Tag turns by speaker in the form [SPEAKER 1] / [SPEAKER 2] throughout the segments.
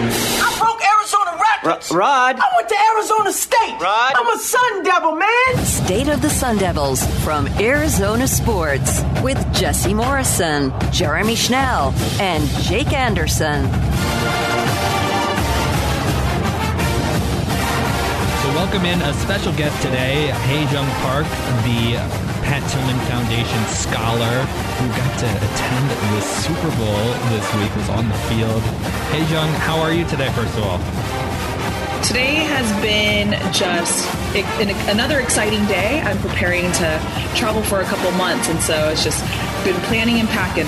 [SPEAKER 1] I broke Arizona records.
[SPEAKER 2] Rod.
[SPEAKER 1] I went to Arizona State.
[SPEAKER 2] Rod.
[SPEAKER 1] I'm a Sun Devil, man.
[SPEAKER 3] State of the Sun Devils from Arizona Sports with Jesse Morrison, Jeremy Schnell, and Jake Anderson.
[SPEAKER 4] Welcome in a special guest today, Haejung Park, the Pat Tillman Foundation scholar who got to attend the Super Bowl this week, was on the field. Haejung, how are you today, first of all?
[SPEAKER 5] Today has been just another exciting day. I'm preparing to travel for a couple months, and so it's just been planning and packing.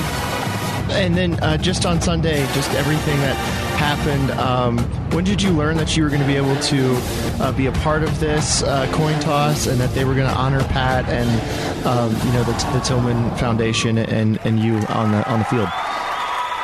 [SPEAKER 6] And then uh, just on Sunday, just everything that happened. Um, when did you learn that you were going to be able to uh, be a part of this uh, coin toss, and that they were going to honor Pat and um, you know the, the Tillman Foundation and, and you on the on the field?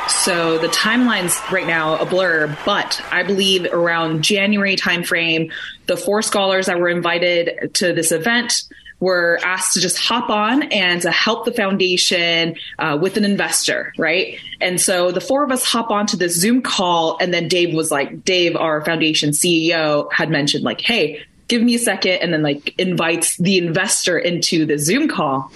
[SPEAKER 5] So the timeline's right now a blur, but I believe around January timeframe, the four scholars that were invited to this event were asked to just hop on and to help the foundation uh, with an investor, right? And so the four of us hop onto this Zoom call, and then Dave was like, Dave, our foundation CEO, had mentioned like, hey, give me a second and then like invites the investor into the zoom call.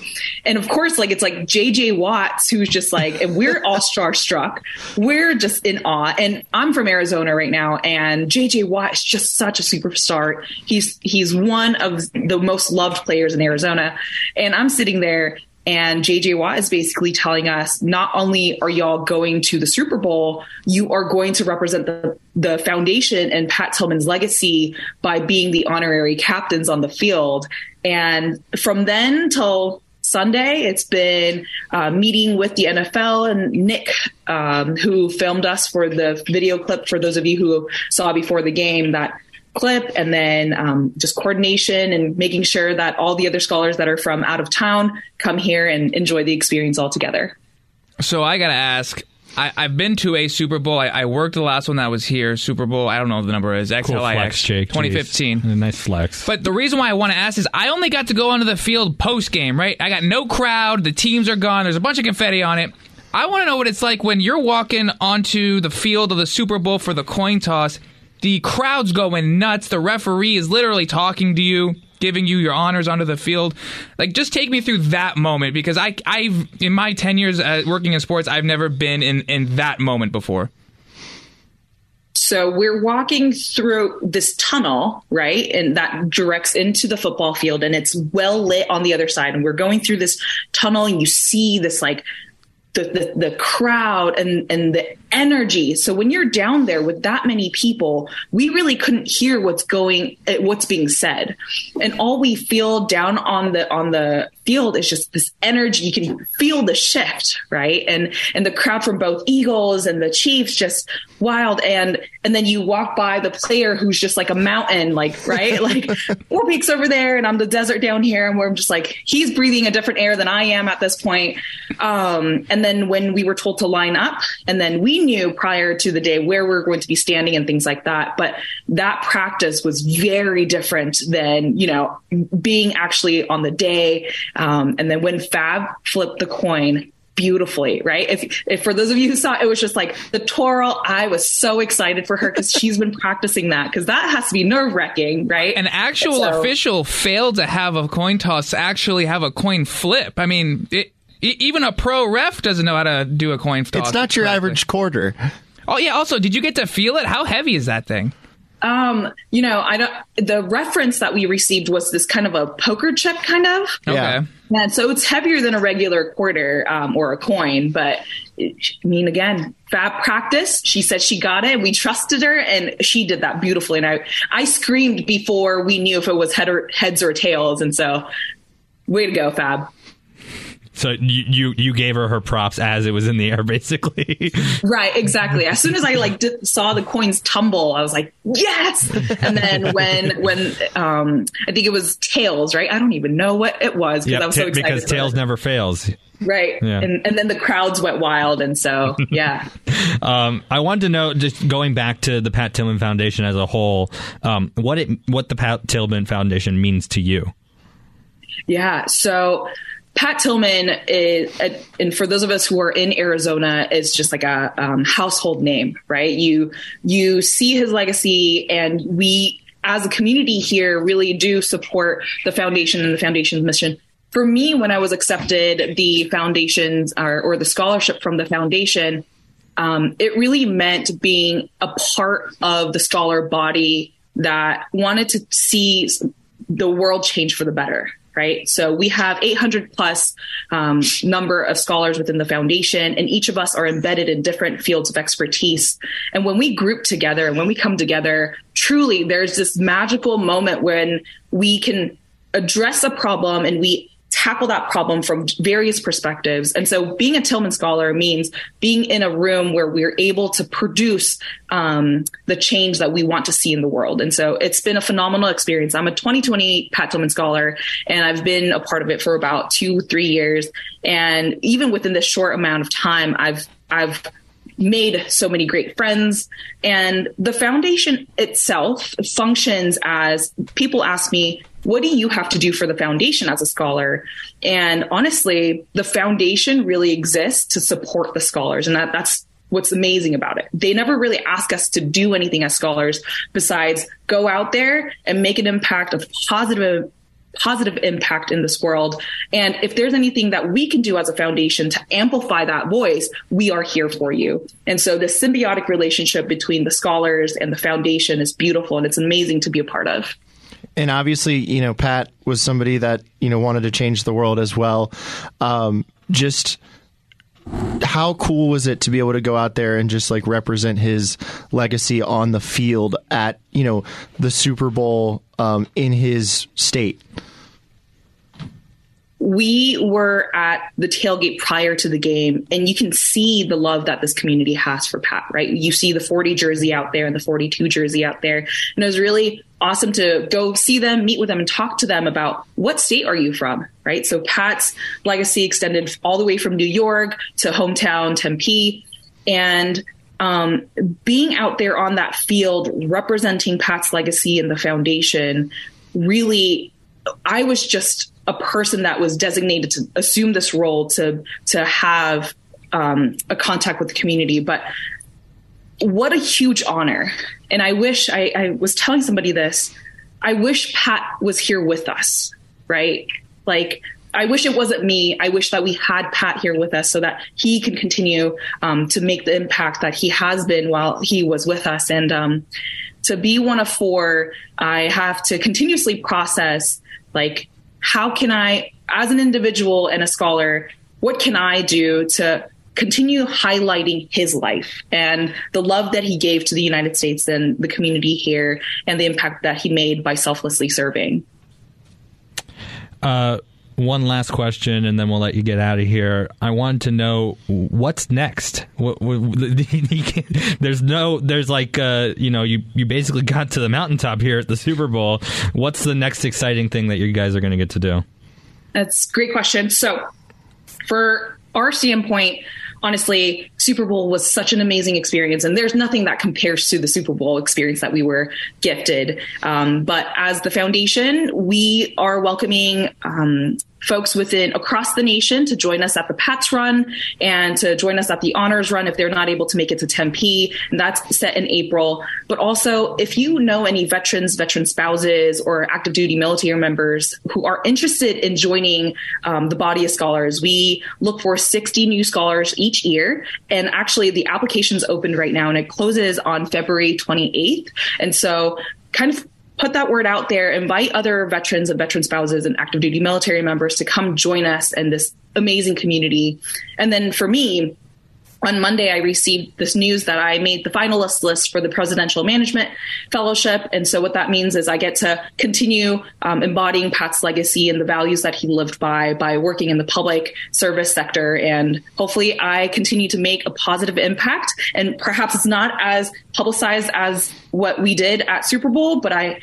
[SPEAKER 5] And of course like it's like jj watts who's just like and we're all starstruck. We're just in awe. And i'm from arizona right now and jj watt is just such a superstar. He's he's one of the most loved players in arizona. And i'm sitting there and JJ Watt is basically telling us not only are y'all going to the Super Bowl, you are going to represent the, the foundation and Pat Tillman's legacy by being the honorary captains on the field. And from then till Sunday, it's been uh, meeting with the NFL and Nick, um, who filmed us for the video clip for those of you who saw before the game that clip and then um, just coordination and making sure that all the other scholars that are from out of town come here and enjoy the experience all together.
[SPEAKER 7] So I got to ask. I, have been to a Super Bowl. I, I, worked the last one that was here. Super Bowl. I don't know what the number is. XLIX.
[SPEAKER 4] Cool flex, Jake.
[SPEAKER 7] 2015.
[SPEAKER 4] Jeez. Nice flex.
[SPEAKER 7] But the reason why I want to ask is I only got to go onto the field post game. Right. I got no crowd. The teams are gone. There's a bunch of confetti on it. I want to know what it's like when you're walking onto the field of the Super Bowl for the coin toss the crowd's going nuts. The referee is literally talking to you, giving you your honors onto the field. Like, just take me through that moment because I, I've in my ten years uh, working in sports, I've never been in in that moment before.
[SPEAKER 5] So we're walking through this tunnel, right? And that directs into the football field and it's well lit on the other side. And we're going through this tunnel and you see this like the, the, the crowd and, and the energy. So when you're down there with that many people, we really couldn't hear what's going, eh, what's being said. And all we feel down on the, on the field is just this energy. You can feel the shift, right? And, and the crowd from both Eagles and the Chiefs just wild. And, and then you walk by the player who's just like a mountain, like, right? like four peaks over there and I'm the desert down here. And we're just like, he's breathing a different air than I am at this point. Um, and then when we were told to line up and then we knew prior to the day where we are going to be standing and things like that. But that practice was very different than, you know, being actually on the day. Um, and then when Fab flipped the coin, beautifully, right? If, if for those of you who saw it, it was just like the twirl. I was so excited for her because she's been practicing that because that has to be nerve wracking, right?
[SPEAKER 7] An actual so, official failed to have a coin toss actually have a coin flip. I mean, it, even a pro ref doesn't know how to do a coin toss.
[SPEAKER 6] It's not your correctly. average quarter.
[SPEAKER 7] Oh yeah. Also, did you get to feel it? How heavy is that thing?
[SPEAKER 5] Um, you know, I don't. The reference that we received was this kind of a poker chip, kind of.
[SPEAKER 7] Okay.
[SPEAKER 5] And so it's heavier than a regular quarter um, or a coin, but I mean, again, Fab practice. She said she got it. We trusted her, and she did that beautifully. And I, I screamed before we knew if it was head or, heads or tails. And so, way to go, Fab.
[SPEAKER 4] So you, you you gave her her props as it was in the air, basically.
[SPEAKER 5] right, exactly. As soon as I like did, saw the coins tumble, I was like, yes. And then when when um, I think it was tails, right? I don't even know what it was because
[SPEAKER 4] yep,
[SPEAKER 5] I was so excited.
[SPEAKER 4] Because tails never fails.
[SPEAKER 5] Right. Yeah. And, and then the crowds went wild. And so, yeah.
[SPEAKER 4] um, I wanted to know, just going back to the Pat Tillman Foundation as a whole, um, what it what the Pat Tillman Foundation means to you.
[SPEAKER 5] Yeah. So Pat Tillman is, and for those of us who are in Arizona, is just like a um, household name, right? You you see his legacy, and we as a community here really do support the foundation and the foundation's mission. For me, when I was accepted the foundation's or, or the scholarship from the foundation, um, it really meant being a part of the scholar body that wanted to see the world change for the better right? So we have 800 plus um, number of scholars within the foundation, and each of us are embedded in different fields of expertise. And when we group together and when we come together, truly, there's this magical moment when we can address a problem and we tackle that problem from various perspectives. And so being a Tillman scholar means being in a room where we're able to produce um, the change that we want to see in the world. And so it's been a phenomenal experience. I'm a 2020 Pat Tillman scholar, and I've been a part of it for about two, three years. And even within this short amount of time, I've, I've made so many great friends. And the foundation itself functions as people ask me, what do you have to do for the foundation as a scholar? And honestly, the foundation really exists to support the scholars. And that, that's what's amazing about it. They never really ask us to do anything as scholars besides go out there and make an impact of positive positive impact in this world. And if there's anything that we can do as a foundation to amplify that voice, we are here for you. And so the symbiotic relationship between the scholars and the foundation is beautiful and it's amazing to be a part of.
[SPEAKER 6] And obviously, you know, Pat was somebody that, you know, wanted to change the world as well. Um, just how cool was it to be able to go out there and just like represent his legacy on the field at, you know, the Super Bowl um, in his state?
[SPEAKER 5] We were at the tailgate prior to the game and you can see the love that this community has for Pat, right? You see the 40 jersey out there and the 42 jersey out there. And it was really awesome to go see them, meet with them and talk to them about what state are you from, right? So Pat's legacy extended all the way from New York to hometown Tempe and um, being out there on that field representing Pat's legacy and the foundation really I was just a person that was designated to assume this role to to have um, a contact with the community. But what a huge honor! And I wish I, I was telling somebody this. I wish Pat was here with us, right? Like I wish it wasn't me. I wish that we had Pat here with us so that he can continue um, to make the impact that he has been while he was with us. And um, to be one of four, I have to continuously process like how can I, as an individual and a scholar, what can I do to continue highlighting his life and the love that he gave to the United States and the community here and the impact that he made by selflessly serving?
[SPEAKER 4] Uh, one last question, and then we'll let you get out of here. I want to know what's next. What, what, there's no, there's like, uh, you know, you you basically got to the mountaintop here at the Super Bowl. What's the next exciting thing that you guys are going to get to do?
[SPEAKER 5] That's great question. So, for our standpoint, honestly, Super Bowl was such an amazing experience, and there's nothing that compares to the Super Bowl experience that we were gifted. Um, but as the foundation, we are welcoming um, folks within across the nation to join us at the Pats Run and to join us at the Honors Run if they're not able to make it to Tempe. And that's set in April. But also, if you know any veterans, veteran spouses, or active duty military members who are interested in joining um, the body of scholars, we look for 60 new scholars each year. And actually, the application's opened right now and it closes on February 28th. And so, kind of put that word out there, invite other veterans and veteran spouses and active duty military members to come join us in this amazing community. And then for me, on Monday, I received this news that I made the finalist list for the Presidential Management Fellowship. And so, what that means is I get to continue um, embodying Pat's legacy and the values that he lived by by working in the public service sector. And hopefully, I continue to make a positive impact. And perhaps it's not as publicized as what we did at Super Bowl, but I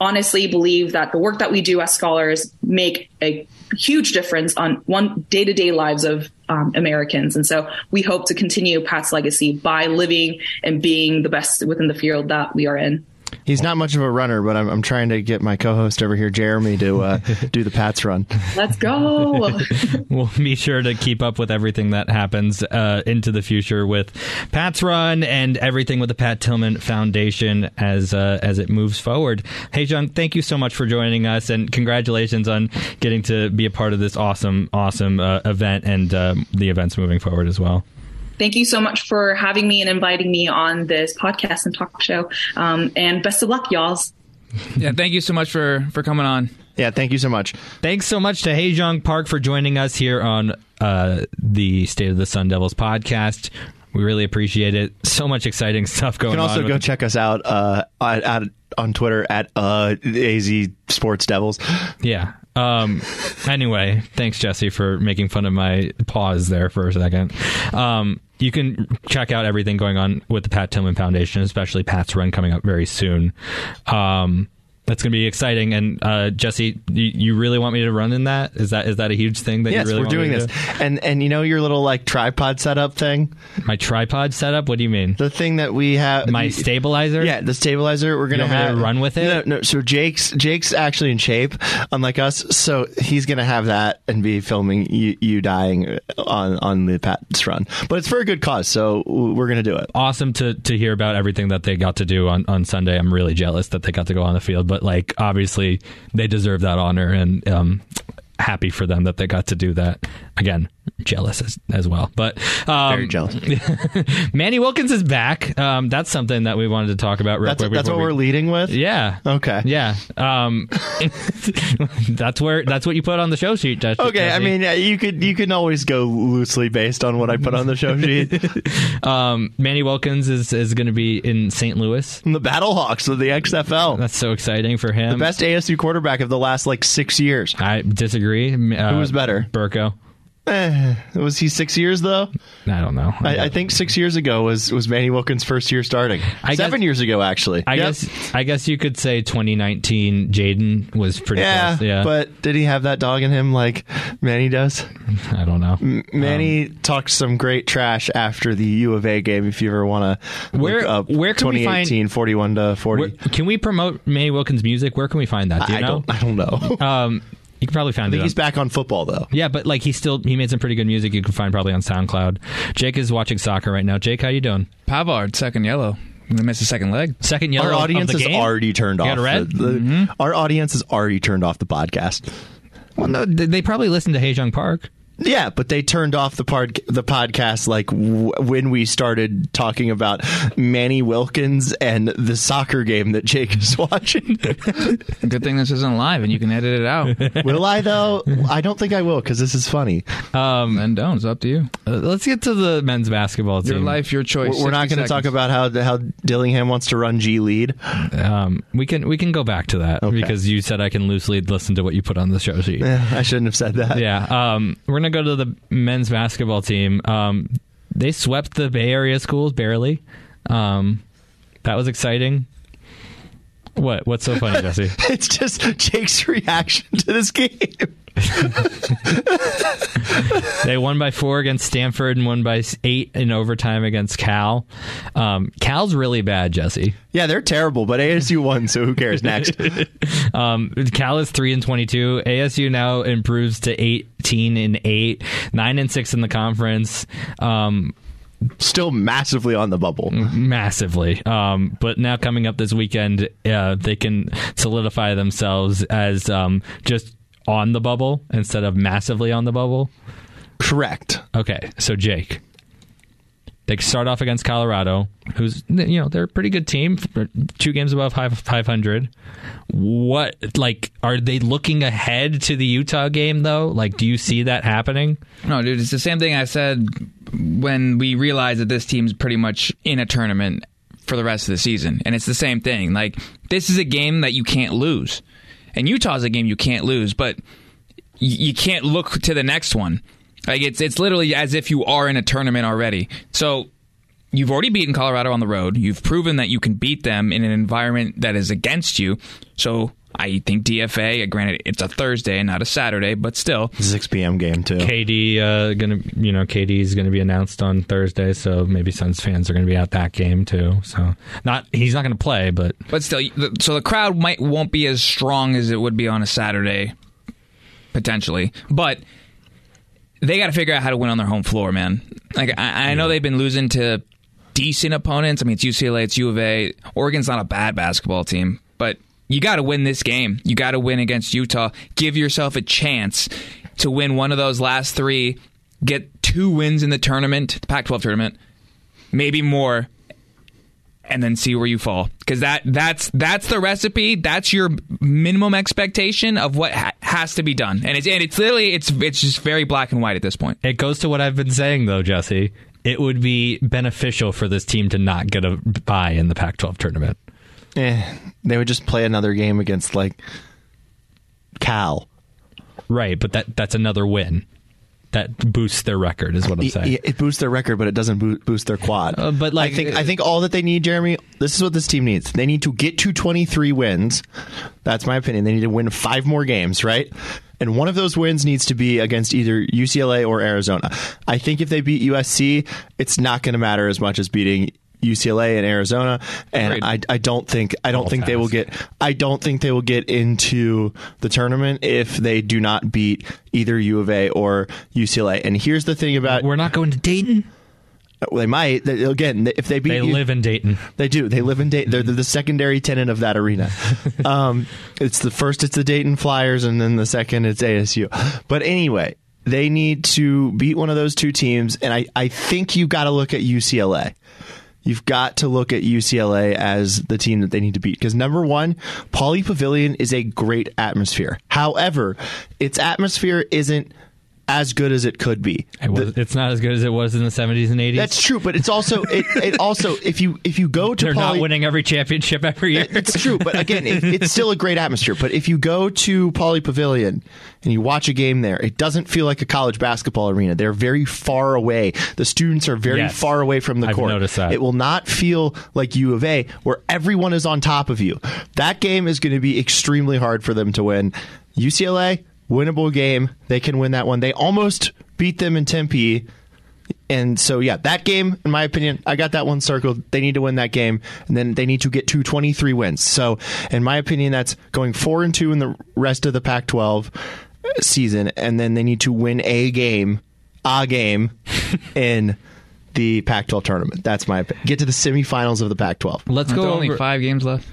[SPEAKER 5] honestly believe that the work that we do as scholars make a huge difference on one day to day lives of um, Americans. And so we hope to continue Pat's legacy by living and being the best within the field that we are in.
[SPEAKER 6] He's not much of a runner, but I'm, I'm trying to get my co-host over here, Jeremy, to uh, do the Pats run.
[SPEAKER 5] Let's go.
[SPEAKER 4] we'll be sure to keep up with everything that happens uh, into the future with Pat's Run and everything with the Pat Tillman Foundation as uh, as it moves forward. Haejung, thank you so much for joining us, and congratulations on getting to be a part of this awesome, awesome uh, event and uh, the events moving forward as well.
[SPEAKER 5] Thank you so much for having me and inviting me on this podcast and talk show. Um, and best of luck, y'all.
[SPEAKER 7] Yeah, thank you so much for for coming on.
[SPEAKER 6] Yeah, thank you so much.
[SPEAKER 4] Thanks so much to Haejung Park for joining us here on uh, the State of the Sun Devils podcast. We really appreciate it. So much exciting stuff going on.
[SPEAKER 6] You can also go
[SPEAKER 4] with-
[SPEAKER 6] check us out uh, at, at, on Twitter at uh, AZ Sports Devils.
[SPEAKER 4] Yeah. Um, anyway, thanks, Jesse, for making fun of my pause there for a second. Um, you can check out everything going on with the Pat Tillman Foundation, especially Pat's run coming up very soon. Um, that's going to be exciting. And uh, Jesse, you, you really want me to run in that? Is that is that a huge thing that
[SPEAKER 6] Yes,
[SPEAKER 4] you really
[SPEAKER 6] we're
[SPEAKER 4] want
[SPEAKER 6] doing this, and and you know your little like tripod setup thing.
[SPEAKER 4] My tripod setup? What do you mean?
[SPEAKER 6] the thing that we have,
[SPEAKER 4] My stabilizer?
[SPEAKER 6] Yeah, the stabilizer. We're gonna
[SPEAKER 4] me to
[SPEAKER 6] have
[SPEAKER 4] run with it?
[SPEAKER 6] No, no. So Jake's Jake's actually in shape, unlike us. So he's gonna have that and be filming you, you dying on on the Pat's run. But it's for a good cause, so we're gonna do it.
[SPEAKER 4] awesome to to hear about everything that they got to do on, on Sunday. I'm really jealous that they got to go on the field, but like obviously they deserve that honor and um happy for them that they got to do that. Again, jealous as, as well. But um,
[SPEAKER 6] Very jealous.
[SPEAKER 4] Manny Wilkins is back. Um, that's something that we wanted to talk about real
[SPEAKER 6] That's
[SPEAKER 4] quick.
[SPEAKER 6] that's what
[SPEAKER 4] before
[SPEAKER 6] we're leading with.
[SPEAKER 4] Yeah.
[SPEAKER 6] Okay.
[SPEAKER 4] Yeah. Um, that's where that's what you put on the show sheet. Jesse-
[SPEAKER 6] Okay, I mean, you could you can always go loosely based on what I put on the show sheet.
[SPEAKER 4] um, Manny Wilkins is is going to be in St. Louis.
[SPEAKER 6] the Battlehawks of the XFL,
[SPEAKER 4] That's so exciting for him.
[SPEAKER 6] the best ASU quarterback of the last like six years.
[SPEAKER 4] I disagree. Uh,
[SPEAKER 6] Who was better?
[SPEAKER 4] Burko.
[SPEAKER 6] Eh, was he six years though?
[SPEAKER 4] I don't know.
[SPEAKER 6] I, I think six years ago was was Manny Wilkins' first year starting.
[SPEAKER 4] I
[SPEAKER 6] Seven
[SPEAKER 4] guess-
[SPEAKER 6] years ago, actually.
[SPEAKER 4] I
[SPEAKER 6] Yep.
[SPEAKER 4] guess I guess you could say 2019 Jayden was pretty
[SPEAKER 6] Yeah,
[SPEAKER 4] close. Yeah,
[SPEAKER 6] but did he have that dog in him like Manny does?
[SPEAKER 4] I don't know.
[SPEAKER 6] Manny talked some great trash after the U of A game. If you ever want to
[SPEAKER 4] Where-
[SPEAKER 6] look up
[SPEAKER 4] where can we find-
[SPEAKER 6] 2018 41 to 40.
[SPEAKER 4] Where, can we promote Manny Wilkins' music? Where can we find that? Do you
[SPEAKER 6] I
[SPEAKER 4] know?
[SPEAKER 6] don't. I don't know.
[SPEAKER 4] Um, you can probably find I
[SPEAKER 6] think
[SPEAKER 4] it.
[SPEAKER 6] he's
[SPEAKER 4] on-
[SPEAKER 6] back on football though.
[SPEAKER 4] yeah, but like he still he made some pretty good music. You can find probably on SoundCloud. Jake is watching soccer right now. Jake, how you doing?
[SPEAKER 7] Pavard, second yellow. They missed a second leg.
[SPEAKER 4] Second yellow
[SPEAKER 6] Our
[SPEAKER 4] of
[SPEAKER 6] audience
[SPEAKER 4] the
[SPEAKER 6] has
[SPEAKER 4] game?
[SPEAKER 6] already turned
[SPEAKER 4] You
[SPEAKER 6] off.
[SPEAKER 4] got a red?
[SPEAKER 6] the- the- Our audience has already turned off the podcast.
[SPEAKER 4] Well, no, they they probably listened to Haejung Park.
[SPEAKER 6] Yeah, but they turned off the part the podcast like w- when we started talking about Manny Wilkins and the soccer game that Jake is watching.
[SPEAKER 7] Good thing this isn't live and you can edit it out.
[SPEAKER 6] will I though? I don't think I will because this is funny.
[SPEAKER 4] Um,
[SPEAKER 7] then don't. It's up to you.
[SPEAKER 4] uh, let's get to the men's basketball team.
[SPEAKER 7] Your life, your choice.
[SPEAKER 6] We're, we're not going to talk about how how Dillingham wants to run G League.
[SPEAKER 4] Um, we can we can go back to that
[SPEAKER 6] Okay.
[SPEAKER 4] because you said I can loosely listen to what you put on the show sheet.
[SPEAKER 6] Eh, I shouldn't have said that.
[SPEAKER 4] yeah. Um, we're gonna go to the men's basketball team. Um, they swept the Bay Area schools barely. Um, that was exciting. What? What's so funny, Jesse?
[SPEAKER 6] It's just Jake's reaction to this game.
[SPEAKER 4] they won by four against Stanford and won by eight in overtime against Cal. Um, Cal's really bad, Jesse.
[SPEAKER 6] Yeah, they're terrible, but ASU won, so who cares? Next.
[SPEAKER 4] Um, Cal is three and twenty-two. ASU now improves to eighteen and eight, nine and six in the conference. Um,
[SPEAKER 6] Still massively on the bubble.
[SPEAKER 4] massively. Um, but now coming up this weekend, uh, they can solidify themselves as um, just on the bubble instead of massively on the bubble.
[SPEAKER 6] Correct.
[SPEAKER 4] Okay, so Jake. They start off against Colorado, who's you know they're a pretty good team, two games above five hundred. What like are they looking ahead to the Utah game though? Like, do you see that happening?
[SPEAKER 7] No, dude, it's the same thing I said when we realized that this team's pretty much in a tournament for the rest of the season. And it's the same thing. Like, this is a game that you can't lose. And Utah's a game you can't lose, but you can't look to the next one. Like, it's, it's literally as if you are in a tournament already. So, you've already beaten Colorado on the road. You've proven that you can beat them in an environment that is against you. So, I think DFA. uh, Granted, it's a Thursday and not a Saturday, but still,
[SPEAKER 6] 6 p.m. game too.
[SPEAKER 4] KD uh, gonna you know KD is gonna be announced on Thursday, so maybe Suns fans are gonna be at that game too. So not he's not gonna play, but
[SPEAKER 7] but still. So the crowd might won't be as strong as it would be on a Saturday, potentially. But they got to figure out how to win on their home floor, man. Like I, I know they've been losing to decent opponents. I mean, it's UCLA, it's U of A. Oregon's not a bad basketball team, but you got to win this game. You got to win against Utah. Give yourself a chance to win one of those last three. Get two wins in the tournament, the Pac-12 tournament, maybe more, and then see where you fall. Because that that's that's the recipe. That's your minimum expectation of what ha- has to be done. And it's and it's literally it's it's just very black and white at this point.
[SPEAKER 4] it goes to what I've been saying though, Jesse. It would be beneficial for this team to not get a bye in the Pac-12 tournament.
[SPEAKER 6] Eh, they would just play another game against like Cal.
[SPEAKER 4] Right, but that that's another win. That boosts their record, is what I'm saying.
[SPEAKER 6] it- it boosts their record, but it doesn't boo- boost their quad.
[SPEAKER 4] Uh, but, like,
[SPEAKER 6] I think I think all that they need, Jeremy. This is what this team needs. They need to get to 23 wins. That's my opinion. They need to win five more games, right? And one of those wins needs to be against either UCLA or Arizona. I think if they beat USC, it's not going to matter as much as beating UCLA and Arizona. And I, I don't think I don't
[SPEAKER 4] All
[SPEAKER 6] think they will get I don't think they will get into the tournament if they do not beat either U of A or UCLA. And here's the thing about
[SPEAKER 4] We're not going to Dayton.
[SPEAKER 6] they might They- again if they beat
[SPEAKER 4] They live in Dayton.
[SPEAKER 6] they do they live in Dayton they're, they're the secondary tenant of that arena um, it's the first it's the Dayton Flyers and then the second it's ASU but anyway they need to beat one of those two teams and I, I think you got to look at UCLA You've got to look at UCLA as the team that they need to beat because number one, Pauley Pavilion is a great atmosphere. However, its atmosphere isn't as good as it could be.
[SPEAKER 4] It was, it's not as good as it was in the 70s and 80s.
[SPEAKER 6] That's true, but it's also it, it also if you if you go to
[SPEAKER 4] They're not winning every championship every year.
[SPEAKER 6] it's true, but again, it, it's still a great atmosphere. But if you go to Pauley Pavilion and you watch a game there, it doesn't feel like a college basketball arena. They're very far away. The students are very
[SPEAKER 4] Yes.
[SPEAKER 6] far away from the
[SPEAKER 4] I've
[SPEAKER 6] court.
[SPEAKER 4] noticed that.
[SPEAKER 6] It will not feel like U of A, where everyone is on top of you. That game is going to be extremely hard for them to win. UCLA, winnable game. They can win that one. They almost beat them in Tempe. And so, yeah, that game, in my opinion, I got that one circled. They need to win that game, and then they need to get to 23 wins. So, in my opinion, that's going four and two in the rest of the Pac-12 season, and then they need to win a game, a game, in the Pac-12 tournament. That's my opinion. Get to the semifinals of the Pac-12.
[SPEAKER 4] Let's go
[SPEAKER 7] only five games left.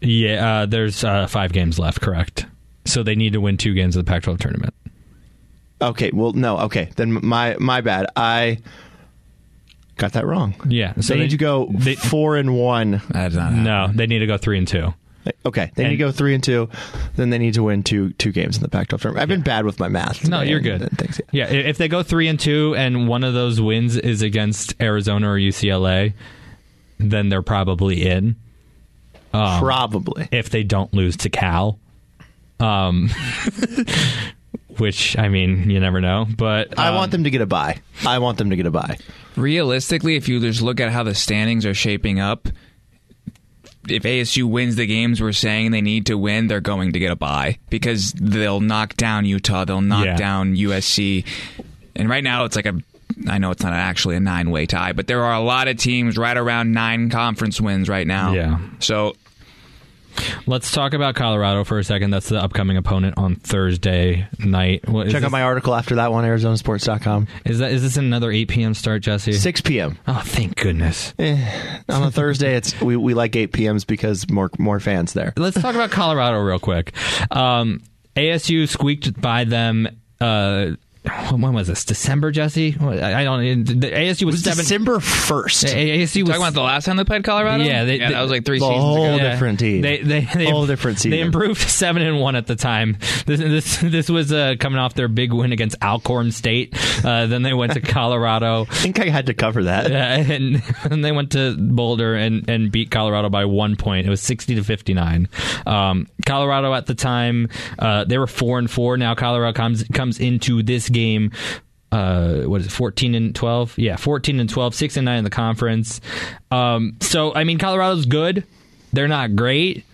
[SPEAKER 4] Yeah, uh, there's uh, five games left, correct. So they need to win two games of the Pac-12 tournament.
[SPEAKER 6] Okay, well, no, okay, then my my bad. I got that wrong.
[SPEAKER 4] Yeah, so
[SPEAKER 6] So they
[SPEAKER 4] they-
[SPEAKER 6] need to go
[SPEAKER 4] they-
[SPEAKER 6] four and one.
[SPEAKER 7] That's not
[SPEAKER 4] No, they need to go three and two.
[SPEAKER 6] Okay, they need to go three and two. Then they need to win two two games in the Pac-12 tournament. I've been bad with my math.
[SPEAKER 4] No, you're
[SPEAKER 6] and-
[SPEAKER 4] good.
[SPEAKER 6] and things,
[SPEAKER 4] Yeah, i- if they go three and two, and one of those wins is against Arizona or UCLA, then they're probably in. Um,
[SPEAKER 6] Probably.
[SPEAKER 4] if they don't lose to Cal, um, which I mean, you never know. But
[SPEAKER 6] I
[SPEAKER 4] um,
[SPEAKER 6] want them to get a bye. I want them to get a bye.
[SPEAKER 7] realistically, if you just look at how the standings are shaping up, if ASU wins the games we're saying they need to win, they're going to get a bye because they'll knock down Utah, they'll knock
[SPEAKER 4] Yeah.
[SPEAKER 7] down USC, and right now it's like a. I know it's not actually a nine-way tie, but there are a lot of teams right around nine conference wins right now.
[SPEAKER 4] Yeah.
[SPEAKER 7] So
[SPEAKER 4] Let's talk about Colorado for a second. That's the upcoming opponent on Thursday night. What,
[SPEAKER 6] Check
[SPEAKER 4] this,
[SPEAKER 6] out my article after that one, ArizonaSports.com.
[SPEAKER 4] Is that is this another 8 p.m. start, Jesse?
[SPEAKER 6] 6 p.m.
[SPEAKER 4] Oh, thank goodness.
[SPEAKER 6] on a Thursday. It's we, we like 8 p.m.s because more more fans there.
[SPEAKER 4] Let's talk about Colorado real quick. Um, ASU squeaked by them. Uh, when was this? December, Jesse? I I don't. The ASU
[SPEAKER 6] It
[SPEAKER 4] was
[SPEAKER 6] was
[SPEAKER 4] seven.
[SPEAKER 6] December 1st.
[SPEAKER 4] ASU was
[SPEAKER 7] talking about the last time they played Colorado.
[SPEAKER 4] Yeah, they-
[SPEAKER 7] yeah,
[SPEAKER 4] they-
[SPEAKER 7] that was like three
[SPEAKER 6] The
[SPEAKER 7] seasons
[SPEAKER 6] whole
[SPEAKER 7] ago.
[SPEAKER 6] Yeah. different team.
[SPEAKER 4] They they, they
[SPEAKER 6] Whole different
[SPEAKER 4] They improved seven and one at the time. This this this was uh, coming off their big win against Alcorn State. Uh, then they went to Colorado.
[SPEAKER 6] I think I had to cover that.
[SPEAKER 4] Uh, and, and they went to Boulder and, and beat Colorado by one point. It was sixty to fifty nine. Um, Colorado at the time uh, they were four and four. Now Colorado comes comes into this game. Uh, what is it? Fourteen and twelve? Yeah, fourteen and 12, 6 and nine in the conference. Um, so I mean, Colorado's good. They're not great.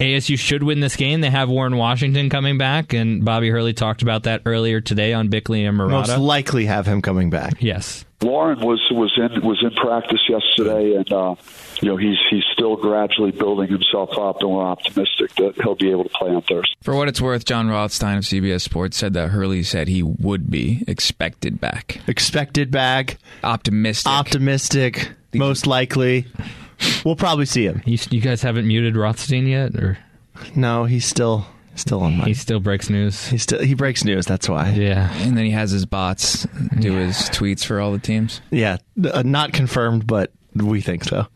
[SPEAKER 4] ASU should win this game. They have Warren Washington coming back, and Bobby Hurley talked about that earlier today on Bickley and Marotta.
[SPEAKER 6] Most
[SPEAKER 4] Marotta.
[SPEAKER 6] likely have him coming back.
[SPEAKER 4] yes.
[SPEAKER 2] Warren was was in was in practice yesterday, and uh, you know he's he's still gradually building himself up, and we're optimistic that he'll be able to play on Thursday.
[SPEAKER 7] For what it's worth, Jon Rothstein of CBS Sports said that Hurley said he would be expected back.
[SPEAKER 6] Expected back,
[SPEAKER 7] Optimistic.
[SPEAKER 6] optimistic, most likely. We'll probably see him.
[SPEAKER 4] You, you guys haven't muted Rothstein yet, or
[SPEAKER 6] No, he's still still on
[SPEAKER 4] he still breaks news?
[SPEAKER 6] He still he breaks news. That's why.
[SPEAKER 4] Yeah.
[SPEAKER 7] and then he has his bots do his tweets for all the teams.
[SPEAKER 6] Yeah, uh, not confirmed, but we think so.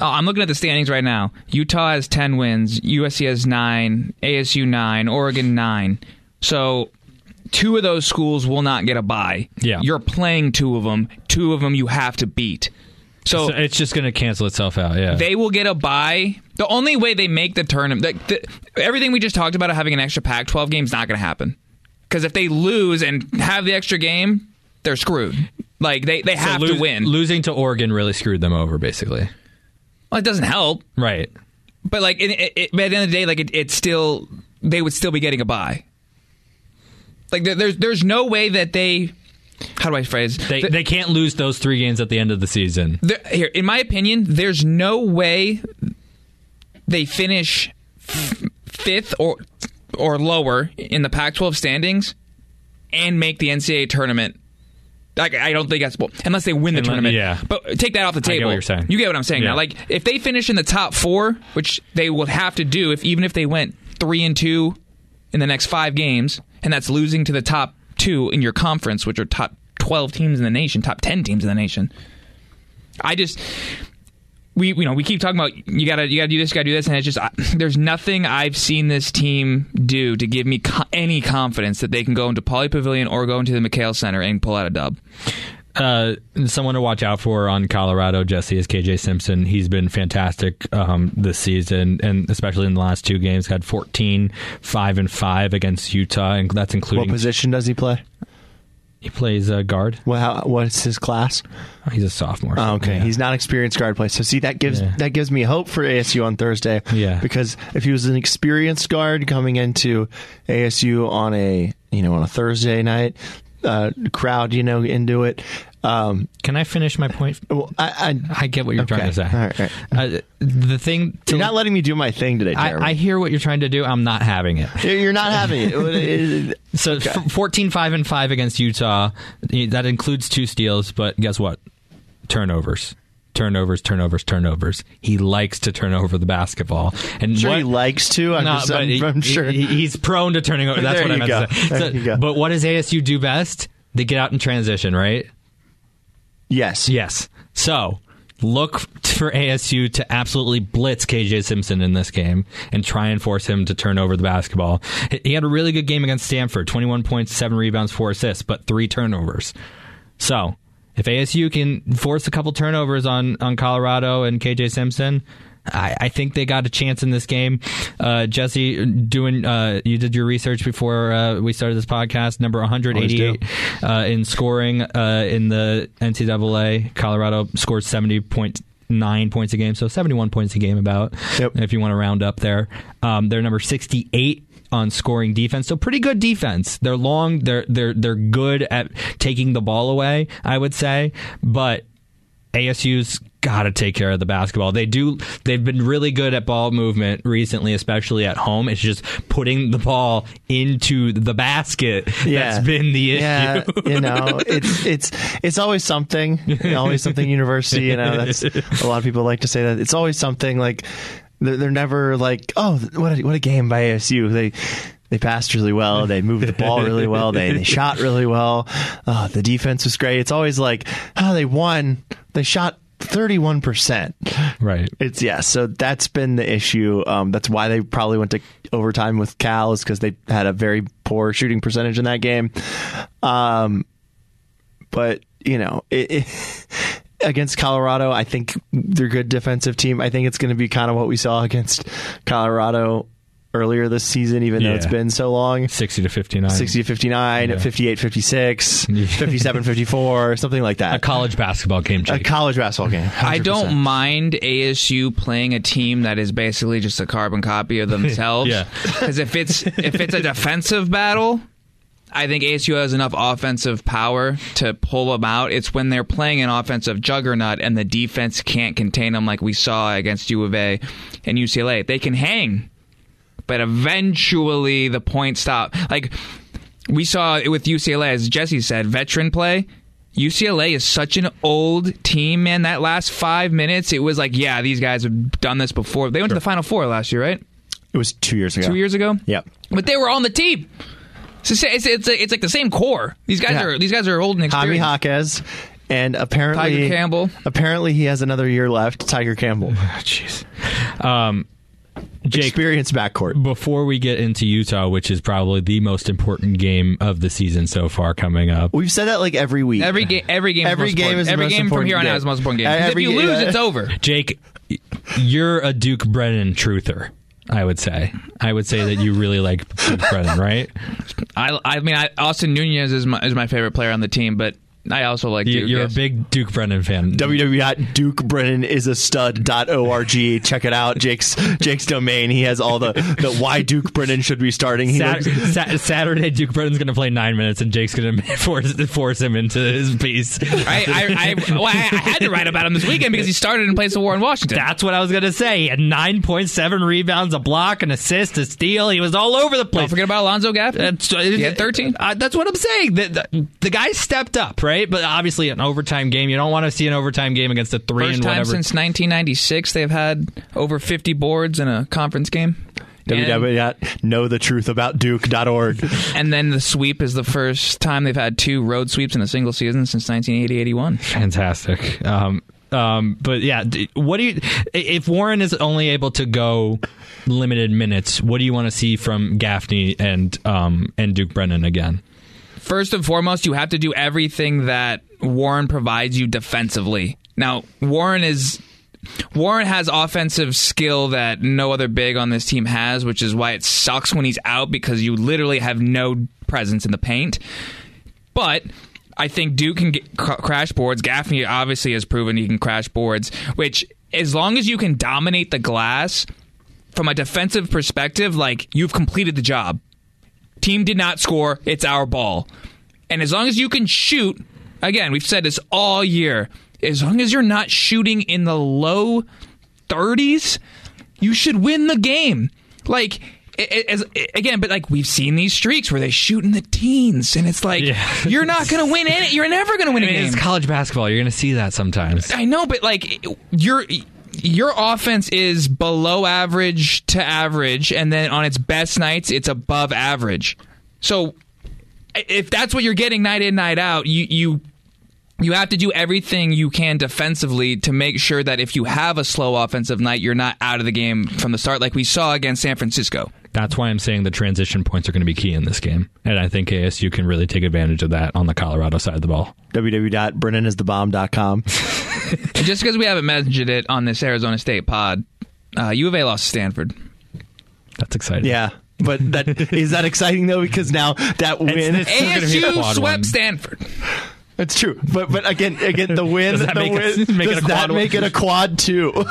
[SPEAKER 7] Oh, I'm looking at the standings right now. Utah has 10 wins, USC has 9, ASU 9, Oregon 9. So two of those schools will not get a bye.
[SPEAKER 4] Yeah.
[SPEAKER 7] You're playing two of them. Two of them you have to beat. So,
[SPEAKER 4] So it's just going to cancel itself out. Yeah.
[SPEAKER 7] they will get a bye. The only way they make the tournament, like the, everything we just talked about having an extra Pac 12 game is not going to happen. Because if they lose and have the extra game, they're screwed. Like they, they
[SPEAKER 4] So
[SPEAKER 7] have
[SPEAKER 4] lose-
[SPEAKER 7] to win.
[SPEAKER 4] Losing to Oregon really screwed them over, basically.
[SPEAKER 7] Well, it doesn't help.
[SPEAKER 4] Right.
[SPEAKER 7] But like, it, it, it, but at the end of the day, like it, it's still they would still be getting a bye. Like there, there's there's no way that they. How do I phrase?
[SPEAKER 4] They,
[SPEAKER 7] The-
[SPEAKER 4] they can't lose those three games at the end of the season.
[SPEAKER 7] there- here, in my opinion, there's no way they finish f- fifth or or lower in the Pac-12 standings and make the NCAA tournament. Like, I don't think that's unless they win the
[SPEAKER 4] Unless-
[SPEAKER 7] tournament.
[SPEAKER 4] yeah.
[SPEAKER 7] But take that off the
[SPEAKER 4] I get
[SPEAKER 7] table.
[SPEAKER 4] what you're saying.
[SPEAKER 7] You get what I'm saying
[SPEAKER 4] Yeah.
[SPEAKER 7] now. Like if they finish in the top four, which they will have to do, if even if they went three and two in the next five games, and that's losing to the top two in your conference, which are top 12 teams in the nation, top 10 teams in the nation. I just we you know we keep talking about you gotta you gotta do this you gotta do this and it's just I, there's nothing I've seen this team do to give me co- any confidence that they can go into Pauley Pavilion or go into the McKale Center and pull out a dub.
[SPEAKER 4] Uh, someone to watch out for on Colorado, Jesse, is KJ Simpson. He's been fantastic um, this season, and especially in the last two games, had 14, 5 and 5 against Utah, and that's including.
[SPEAKER 6] What position does he play?
[SPEAKER 4] He plays uh, guard.
[SPEAKER 6] Well, how, what's his class?
[SPEAKER 4] He's a sophomore.
[SPEAKER 6] Oh, okay,
[SPEAKER 4] Yeah.
[SPEAKER 6] he's not experienced guard play. So see, that gives
[SPEAKER 4] Yeah.
[SPEAKER 6] that gives me hope for ASU on Thursday.
[SPEAKER 4] Yeah.
[SPEAKER 6] because if he was an experienced guard coming into ASU on a you know on a Thursday night, uh, crowd you know into it. Um,
[SPEAKER 4] Can I finish my point?
[SPEAKER 6] well, I, I
[SPEAKER 4] I get what you're
[SPEAKER 6] Okay.
[SPEAKER 4] trying to say.
[SPEAKER 6] All right, all
[SPEAKER 4] Uh, the thing. To,
[SPEAKER 6] you're not letting me do my thing today,
[SPEAKER 4] I. I hear what you're trying to do. I'm not having it.
[SPEAKER 6] You're not having it.
[SPEAKER 4] So f- 14 5 and 5 against Utah. That includes two steals, but guess what? Turnovers. Turnovers, turnovers, turnovers. He likes to turn over the basketball. And
[SPEAKER 6] sure
[SPEAKER 4] what,
[SPEAKER 6] he likes to. I'm,
[SPEAKER 4] No,
[SPEAKER 6] just, I'm,
[SPEAKER 4] he-
[SPEAKER 6] I'm sure.
[SPEAKER 4] he- he's prone to turning over. That's
[SPEAKER 6] There
[SPEAKER 4] what I meant
[SPEAKER 6] go.
[SPEAKER 4] to say. So-. But what does ASU do best? They get out in transition, right?
[SPEAKER 6] yes.
[SPEAKER 4] Yes. So look for ASU to absolutely blitz KJ Simpson in this game and try and force him to turn over the basketball. He had a really good game against Stanford 21 points, 7 rebounds, 4 assists, but 3 turnovers. So if ASU can force a couple turnovers on, on Colorado and KJ Simpson, I, I think they got a chance in this game. Uh, Jesse, doing uh, you did your research before uh, we started this podcast. Number 188 uh, in scoring uh, in the NCAA. Colorado scores 70.9 points a game, so 71 points a game about.
[SPEAKER 6] Yep.
[SPEAKER 4] If you want to round up there, um, they're number 68 on scoring defense. So pretty good defense. They're long. They're they're they're good at taking the ball away. I would say, but ASU's got to take care of the basketball. They do. They've been really good at ball movement recently, especially at home. It's just putting the ball into the basket that's been the issue.
[SPEAKER 6] Yeah, you know, it's it's it's always something. Always something. University, you know, that's a lot of people like to say that. It's always something. Like they're, they're never like, oh, what a, what a game by ASU. They they passed really well. They moved the ball really well. They they shot really well. Oh, the defense was great. It's always like, oh, they won. They shot. 31%.
[SPEAKER 4] Right.
[SPEAKER 6] It's yeah, so that's been the issue. Um, that's why they probably went to overtime with Cal is because they had a very poor shooting percentage in that game. Um, but you know, it, it, against Colorado, I think they're a good defensive team. I think it's going to be kind of what we saw against Colorado earlier this season, even though it's been so long.
[SPEAKER 4] 60 to 59.
[SPEAKER 6] 60 to 59,
[SPEAKER 4] Yeah.
[SPEAKER 6] 58 56, 57 54, something like that.
[SPEAKER 4] A college basketball game.
[SPEAKER 6] A college basketball game.
[SPEAKER 7] I
[SPEAKER 6] 100%.
[SPEAKER 7] don't mind ASU playing a team that is basically just a carbon copy of themselves.
[SPEAKER 4] Yeah.
[SPEAKER 7] Because if it's if it's a defensive battle, I think ASU has enough offensive power to pull them out. It's when they're playing an offensive juggernaut and the defense can't contain them, like we saw against U of A and UCLA. They can hang, but eventually the points stop. Like we saw it with UCLA, as Jesse said, veteran play. UCLA is such an old team, man. That last five minutes, it was like, yeah, these guys have done this before. They went to the Final Four last year, right?
[SPEAKER 6] It was two years ago.
[SPEAKER 7] Two years ago.
[SPEAKER 6] Yep.
[SPEAKER 7] But they were on the team. It's it's it's, it's, like the same core. These guys
[SPEAKER 6] Yeah.
[SPEAKER 7] are these guys are old and
[SPEAKER 6] Jaime
[SPEAKER 7] experienced.
[SPEAKER 6] Jaquez. And apparently,
[SPEAKER 7] Tiger Campbell.
[SPEAKER 6] Apparently, he has another year left. Tiger Campbell,
[SPEAKER 4] Jeez. Um, Jake,
[SPEAKER 6] experienced backcourt.
[SPEAKER 4] before we get into Utah, which is probably the most important game of the season so far coming up.
[SPEAKER 6] We've said that like every week.
[SPEAKER 7] Every game, every game,
[SPEAKER 6] Every
[SPEAKER 7] is
[SPEAKER 6] game is
[SPEAKER 7] every game from here on out is the most important game.
[SPEAKER 6] Every
[SPEAKER 7] if you lose,
[SPEAKER 6] uh,
[SPEAKER 7] it's over.
[SPEAKER 4] Jake, you're a Duke Brennan truther. I would say. I would say that you really like Brennan, right?
[SPEAKER 7] I, I mean, I, Austin Nunez is my is my favorite player on the team, but I also like
[SPEAKER 4] You,
[SPEAKER 7] Duke,
[SPEAKER 4] you're
[SPEAKER 7] yes.
[SPEAKER 4] a big Duke Brennan fan.
[SPEAKER 6] www.dukebrennanisastud.org. Check it out. Jake's Jake's domain. He has all the, the why Duke Brennan should be starting. He
[SPEAKER 4] Sat-
[SPEAKER 6] looks-
[SPEAKER 4] Sat- Saturday, Duke Brennan's going to play nine minutes, and Jake's going to force force him into his piece.
[SPEAKER 7] I, I, I, well, I, I had to write about him this weekend because he started in place of Warren Washington.
[SPEAKER 4] That's what I was going to say. He had nine point seven rebounds, a block, an assist, a steal. He was all over the place.
[SPEAKER 7] Don't forget about Alonzo Gaffney.
[SPEAKER 4] That's,
[SPEAKER 7] he had 13.
[SPEAKER 4] Uh, that's what I'm saying. The, the, the guy stepped up, right? But obviously, an overtime game. You don't want to see an overtime game against a three
[SPEAKER 7] First
[SPEAKER 4] and
[SPEAKER 7] time
[SPEAKER 4] whatever.
[SPEAKER 7] since 1996 they've had over 50 boards in a conference game. And,
[SPEAKER 6] www.knowthetruthAboutDuke.org.
[SPEAKER 7] and then the sweep is the first time they've had two road sweeps in a single season since 1980-81.
[SPEAKER 4] Fantastic. Um, um, but yeah, d- what do you? If Warren is only able to go limited minutes, what do you want to see from Gaffney and um, and Duke Brennan again?
[SPEAKER 7] First and foremost, you have to do everything that Warren provides you defensively. Now, Warren is Warren has offensive skill that no other big on this team has, which is why it sucks when he's out because you literally have no presence in the paint. But I think Duke can get, cr- crash boards. Gaffney obviously has proven he can crash boards, which as long as you can dominate the glass from a defensive perspective, like you've completed the job. Team did not score. It's our ball. And as long as you can shoot, again, we've said this all year, as long as you're not shooting in the low 30s, you should win the game. Like, as, again, but like we've seen these streaks where they shoot in the teens, and it's like
[SPEAKER 4] Yeah.
[SPEAKER 7] you're not going to win any. You're never going to win a
[SPEAKER 4] I mean,
[SPEAKER 7] game.
[SPEAKER 4] it's college basketball. You're going to see that sometimes.
[SPEAKER 7] I know, but like your your offense is below average to average, and then on its best nights, it's above average. So if that's what you're getting night in night out, you you you have to do everything you can defensively to make sure that if you have a slow offensive night, you're not out of the game from the start, like we saw against San Francisco.
[SPEAKER 4] That's why I'm saying the transition points are going to be key in this game, and I think ASU can really take advantage of that on the Colorado side of the ball.
[SPEAKER 6] www.brennanisthebomb.com.
[SPEAKER 7] Just because we haven't mentioned it on this Arizona State pod, uh, U of A lost to Stanford.
[SPEAKER 4] That's exciting.
[SPEAKER 6] Yeah. But that is that exciting though because now that win
[SPEAKER 4] it's still a
[SPEAKER 7] ASU
[SPEAKER 4] quad
[SPEAKER 7] swept
[SPEAKER 4] one.
[SPEAKER 7] Stanford.
[SPEAKER 6] It's true. But but again again the win
[SPEAKER 4] Does that
[SPEAKER 6] the
[SPEAKER 4] make
[SPEAKER 6] win
[SPEAKER 4] it- make
[SPEAKER 6] does
[SPEAKER 4] a
[SPEAKER 6] that
[SPEAKER 4] quad
[SPEAKER 6] make it a quad two?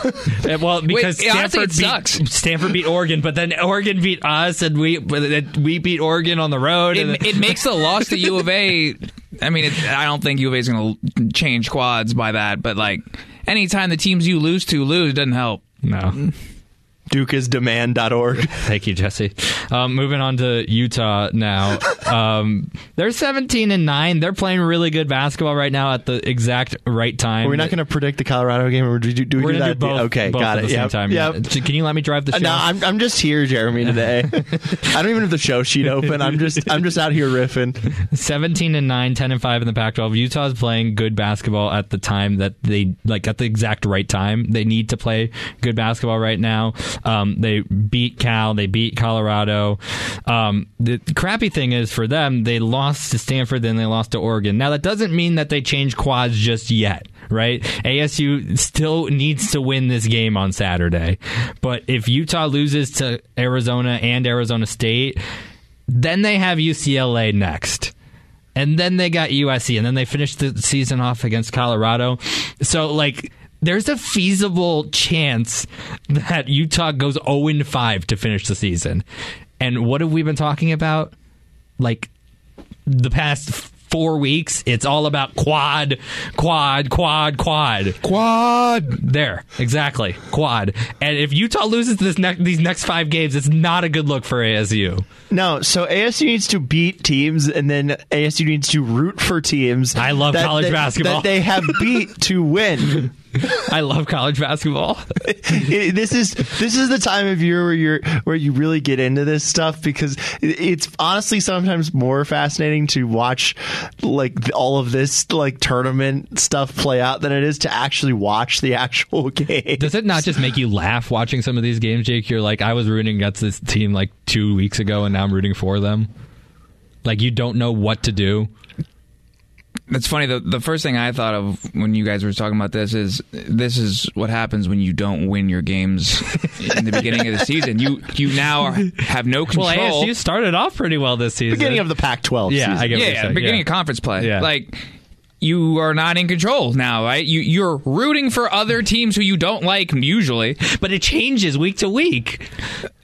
[SPEAKER 4] Uh, Well, because
[SPEAKER 7] Wait, honestly,
[SPEAKER 4] Stanford
[SPEAKER 7] it sucks.
[SPEAKER 4] beat Stanford beat Oregon, but then Oregon beat us, and we we beat Oregon on the road. and
[SPEAKER 7] It, it makes the loss to U of A. I mean, it, I don't think U of A is going to change quads by that, but like anytime the teams you lose to lose doesn't help.
[SPEAKER 4] no.
[SPEAKER 6] Dukeisdemand.org.
[SPEAKER 4] Thank you, Jesse. Um, moving on to Utah now. Um, they're 17 and nine. They're playing really good basketball right now at the exact right time.
[SPEAKER 6] We're not going to predict the Colorado game, or do, do, do we
[SPEAKER 4] We're
[SPEAKER 6] do that?
[SPEAKER 4] do both.
[SPEAKER 6] okay,
[SPEAKER 4] both
[SPEAKER 6] got it.
[SPEAKER 4] the same time.
[SPEAKER 6] Yep.
[SPEAKER 4] Yeah. Can you let me drive the show?
[SPEAKER 6] Uh, No, I'm I'm just here, Jeremy. Today, I don't even have the show sheet open. I'm just I'm just out here riffing.
[SPEAKER 4] 17 and 9 10 and 5 in the pac 12 utah's playing good basketball at the time that they like at the exact right time they need to play good basketball right now um, they beat cal they beat colorado um, the crappy thing is for them they lost to stanford then they lost to oregon now that doesn't mean that they change quads just yet right? ASU still needs to win this game on Saturday. But if Utah loses to Arizona and Arizona State, then they have UCLA next. And then they got USC, and then they finished the season off against Colorado. So, like, there's a feasible chance that Utah goes 0 5 to finish the season. And what have we been talking about? Like, the past four weeks, it's all about quad, quad, quad, quad.
[SPEAKER 8] Quad.
[SPEAKER 4] There, exactly, quad. And if Utah loses this ne- these next five games, it's not a good look for ASU.
[SPEAKER 6] No, so ASU needs to beat teams, and then ASU needs to root for teams.
[SPEAKER 4] I love college
[SPEAKER 6] they-
[SPEAKER 4] basketball.
[SPEAKER 6] that they have beat to win.
[SPEAKER 4] I love college basketball.
[SPEAKER 6] This is this is the time of year where you're where you really get into this stuff because it's honestly sometimes more fascinating to watch like all of this like tournament stuff play out than it is to actually watch the actual game.
[SPEAKER 4] Does it not just make you laugh watching some of these games, Jake? You're like, I was rooting against this team like two weeks ago, and now I'm rooting for them. Like you don't know what to do.
[SPEAKER 7] That's funny. The the first thing I thought of when you guys were talking about this is this is what happens when you don't win your games in the beginning of the season. You you now are, have no control.
[SPEAKER 4] Well, ASU started off pretty well this season.
[SPEAKER 6] Beginning of the Pac-12.
[SPEAKER 4] Yeah,
[SPEAKER 6] season.
[SPEAKER 4] I get what
[SPEAKER 7] yeah,
[SPEAKER 4] you're
[SPEAKER 7] yeah, beginning
[SPEAKER 4] Yeah.
[SPEAKER 7] of conference play.
[SPEAKER 4] Yeah.
[SPEAKER 7] Like you are not in control now, right? You you're rooting for other teams who you don't like usually.
[SPEAKER 4] but it changes week to week.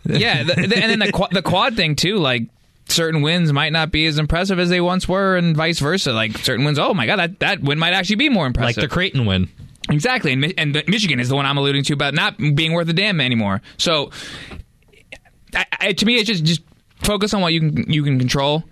[SPEAKER 7] Yeah, the, the, and then the the quad thing too. Like certain wins might not be as impressive as they once were, and vice versa. Like certain wins, oh my god, that that win might actually be more impressive.
[SPEAKER 4] Like the Creighton win.
[SPEAKER 7] Exactly, and, and the- Michigan is the one I'm alluding to about not being worth a damn anymore. So, I, I, to me, it's just just focus on what you can you can control,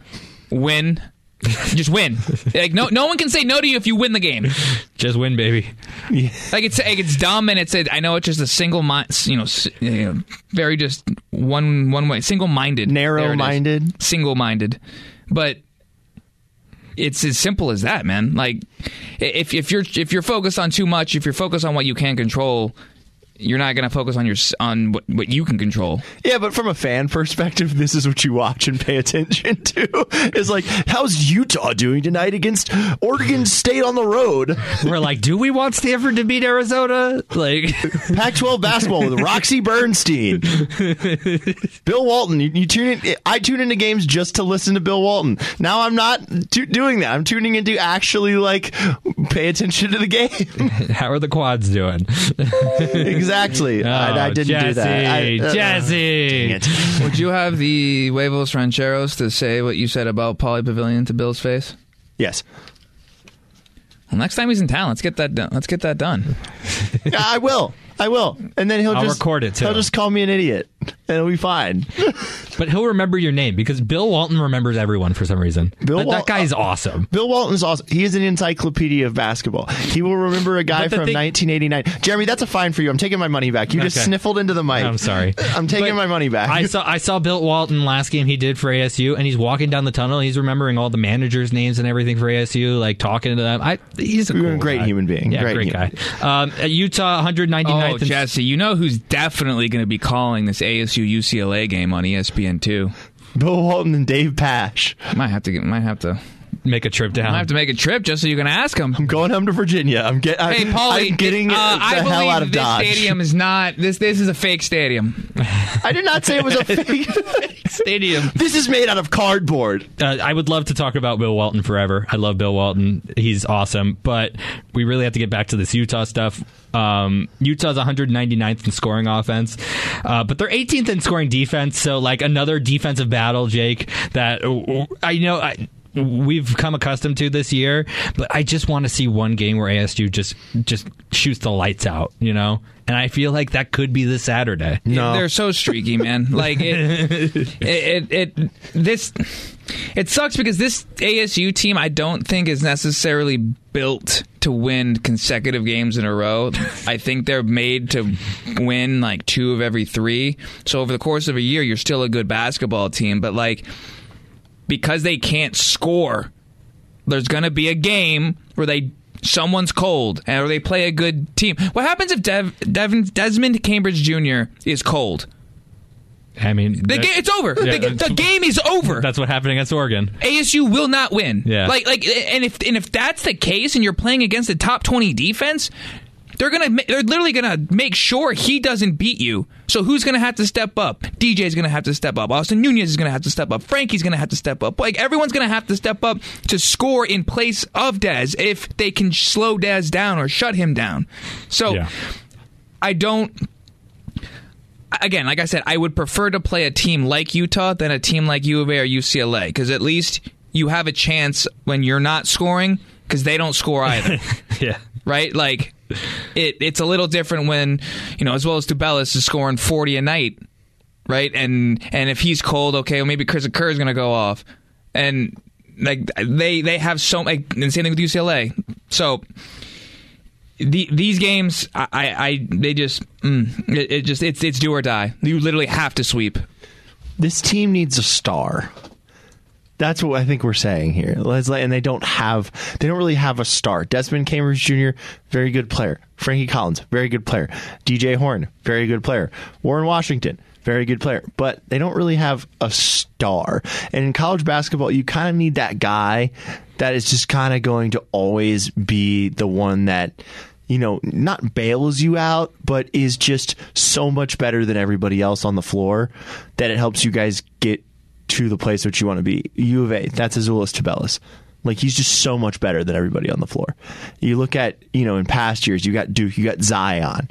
[SPEAKER 7] win, just win. Like no no one can say no to you if you win the game.
[SPEAKER 4] Just win, baby.
[SPEAKER 7] Like it's like it's dumb and it's a, I know it's just a single mind, you know, you know, very just one one way, single minded,
[SPEAKER 6] Narrow-minded.
[SPEAKER 7] single minded, but it's as simple as that, man. Like if if you're if you're focused on too much, if you're focused on what you can control, you're not going to focus on your on what, what you can control.
[SPEAKER 6] Yeah, but from a fan perspective, this is what you watch and pay attention to. It's like, how's Utah doing tonight against Oregon State on the road?
[SPEAKER 4] We're like, do we want Stanford to beat Arizona? Like,
[SPEAKER 6] Pac-12 basketball with Roxy Bernstein, Bill Walton. You, you tune in. I tune into games just to listen to Bill Walton. Now I'm not tu- doing that. I'm tuning in to actually like pay attention to the game.
[SPEAKER 4] how are the quads doing?
[SPEAKER 6] exactly. I, I
[SPEAKER 4] Oh,
[SPEAKER 6] didn't do that. I, uh,
[SPEAKER 4] Jesse.
[SPEAKER 6] dang it.
[SPEAKER 7] Would you have the huevos rancheros to say what you said about Pauley Pavilion to Bill's face?
[SPEAKER 6] Yes.
[SPEAKER 7] Well, next time he's in town, let's get that done. Let's get that done.
[SPEAKER 6] Yeah, I will. I will. And then he'll
[SPEAKER 4] I'll
[SPEAKER 6] just
[SPEAKER 4] record it, too.
[SPEAKER 6] He'll just call me an idiot, and it'll be fine.
[SPEAKER 4] But he'll remember your name because Bill Walton remembers everyone for some reason.
[SPEAKER 6] Bill
[SPEAKER 4] that,
[SPEAKER 6] Wal-
[SPEAKER 4] that guy's awesome.
[SPEAKER 6] Bill Walton's awesome. He is an encyclopedia of basketball. He will remember a guy from
[SPEAKER 4] thing-
[SPEAKER 6] 1989. Jeremy, that's a fine for you. I'm taking my money back. You just
[SPEAKER 4] Okay.
[SPEAKER 6] sniffled into the mic.
[SPEAKER 4] I'm sorry.
[SPEAKER 6] I'm taking
[SPEAKER 4] But
[SPEAKER 6] my money back.
[SPEAKER 4] I saw I saw Bill Walton last game he did for ASU, and he's walking down the tunnel. He's remembering all the managers' names and everything for ASU, like talking to them. I, he's a cool
[SPEAKER 6] great
[SPEAKER 4] guy.
[SPEAKER 6] human being.
[SPEAKER 4] Yeah,
[SPEAKER 6] Great
[SPEAKER 4] great, guy. Um, at Utah, 199.
[SPEAKER 7] Oh,
[SPEAKER 4] and-
[SPEAKER 7] Jesse, you know who's definitely going to be calling this ASU UCLA game on ESPN two?
[SPEAKER 6] Bill Walton and Dave Pasch.
[SPEAKER 7] Might have to get. Might have to.
[SPEAKER 4] make a trip down.
[SPEAKER 7] I have to make a trip just so you can ask him.
[SPEAKER 6] I'm going home to Virginia. I'm, get, I,
[SPEAKER 7] Hey, Paulie,
[SPEAKER 6] I'm getting
[SPEAKER 7] uh,
[SPEAKER 6] the
[SPEAKER 7] I
[SPEAKER 6] hell out of
[SPEAKER 7] this
[SPEAKER 6] Dodge.
[SPEAKER 7] stadium is not. This this is a fake stadium.
[SPEAKER 6] I did not say it was a fake
[SPEAKER 4] stadium.
[SPEAKER 6] This is made out of cardboard.
[SPEAKER 4] Uh, I would love to talk about Bill Walton forever. I love Bill Walton. He's awesome. But we really have to get back to this Utah stuff. Um, Utah's 199th in scoring offense, uh, but they're 18th in scoring defense. So, like another defensive battle, Jake. That uh, I know. I, We've come accustomed to this year, but I just want to see one game where ASU just just shoots the lights out, you know. And I feel like that could be this Saturday.
[SPEAKER 6] No.
[SPEAKER 7] They're so streaky, man. Like it, it, it, it, this, it sucks because this ASU team I don't think is necessarily built to win consecutive games in a row. I think they're made to win like two of every three. So over the course of a year, you're still a good basketball team, but like because they can't score, there's going to be a game where they someone's cold or they play a good team. What happens if Dev, Devin, Desmond Cambridge Jr. is cold?
[SPEAKER 4] I mean,
[SPEAKER 7] The
[SPEAKER 4] that-
[SPEAKER 7] ga- it's over.
[SPEAKER 4] Yeah,
[SPEAKER 7] the, the game is over.
[SPEAKER 4] That's what happened against Oregon.
[SPEAKER 7] ASU will not win.
[SPEAKER 4] Yeah.
[SPEAKER 7] Like like and if and if that's the case and you're playing against a top 20 defense, they're to they're literally going to make sure he doesn't beat you. So who's going to have to step up? DJ's going to have to step up. Austin Nunez is going to have to step up. Frankie's going to have to step up. Like everyone's going to have to step up to score in place of Dez if they can slow Dez down or shut him down. So
[SPEAKER 4] Yeah.
[SPEAKER 7] I don't. Again, like I said, I would prefer to play a team like Utah than a team like U of A or UCLA because at least you have a chance when you're not scoring because they don't score either,
[SPEAKER 4] Yeah.
[SPEAKER 7] right? Like it, it's a little different when you know, as well as Tubelis is scoring 40 a night, right? And and if he's cold, okay, well maybe Chris Kerr is going to go off, and like they they have so like and same thing with UCLA, so the, these games, I, I, I they just, mm, it, it just, it's, it's do or die. You literally have to sweep.
[SPEAKER 6] This team needs a star. That's what I think we're saying here. Let's And they don't have, they don't really have a star. Desmond Cambridge Jr., very good player. Frankie Collins, very good player. DJ Horn, very good player. Warren Washington, very good player. But they don't really have a star. And in college basketball, you kind of need that guy that is just kind of going to always be the one that you know, not bails you out, but is just so much better than everybody else on the floor that it helps you guys get to the place that you want to be. U of A, that's Azuolas Tubelis. Like he's just so much better than everybody on the floor. You look at, you know, in past years, you got Duke, you got Zion.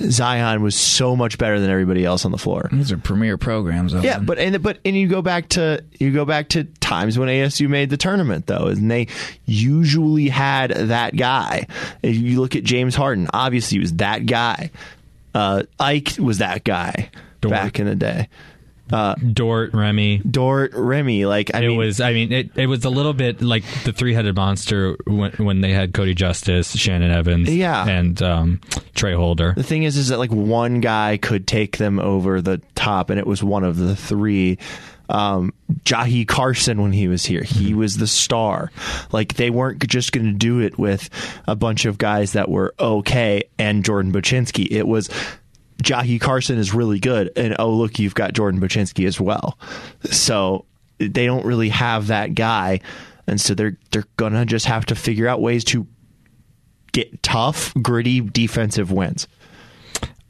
[SPEAKER 6] Zion was so much better than everybody else on the floor.
[SPEAKER 7] These are premier programs.
[SPEAKER 6] Yeah, but and but and you go back to you go back to times when ASU made the tournament though, and they usually had that guy. If you look at James Harden, obviously he was that guy. Uh, Ike was that guy
[SPEAKER 4] Dort.
[SPEAKER 6] back in the day.
[SPEAKER 4] Dort, Remy.
[SPEAKER 6] Dort, Remy, like I
[SPEAKER 4] it
[SPEAKER 6] mean,
[SPEAKER 4] was. I mean, it, it was a little bit like the three-headed monster when, when they had Cody Justice, Shannon Evans,
[SPEAKER 6] Yeah.
[SPEAKER 4] and um, Tra Holder.
[SPEAKER 6] the thing is, is that like one guy could take them over the top, and it was one of the three. Um, Jahii Carson, when he was here, he was the star. Like they weren't just going to do it with a bunch of guys that were okay and Jordan Bachynski. It was Jahii Carson is really good, and oh look, you've got Jordan Bachynski as well. So they don't really have that guy, and so they're they're gonna just have to figure out ways to get tough, gritty defensive wins,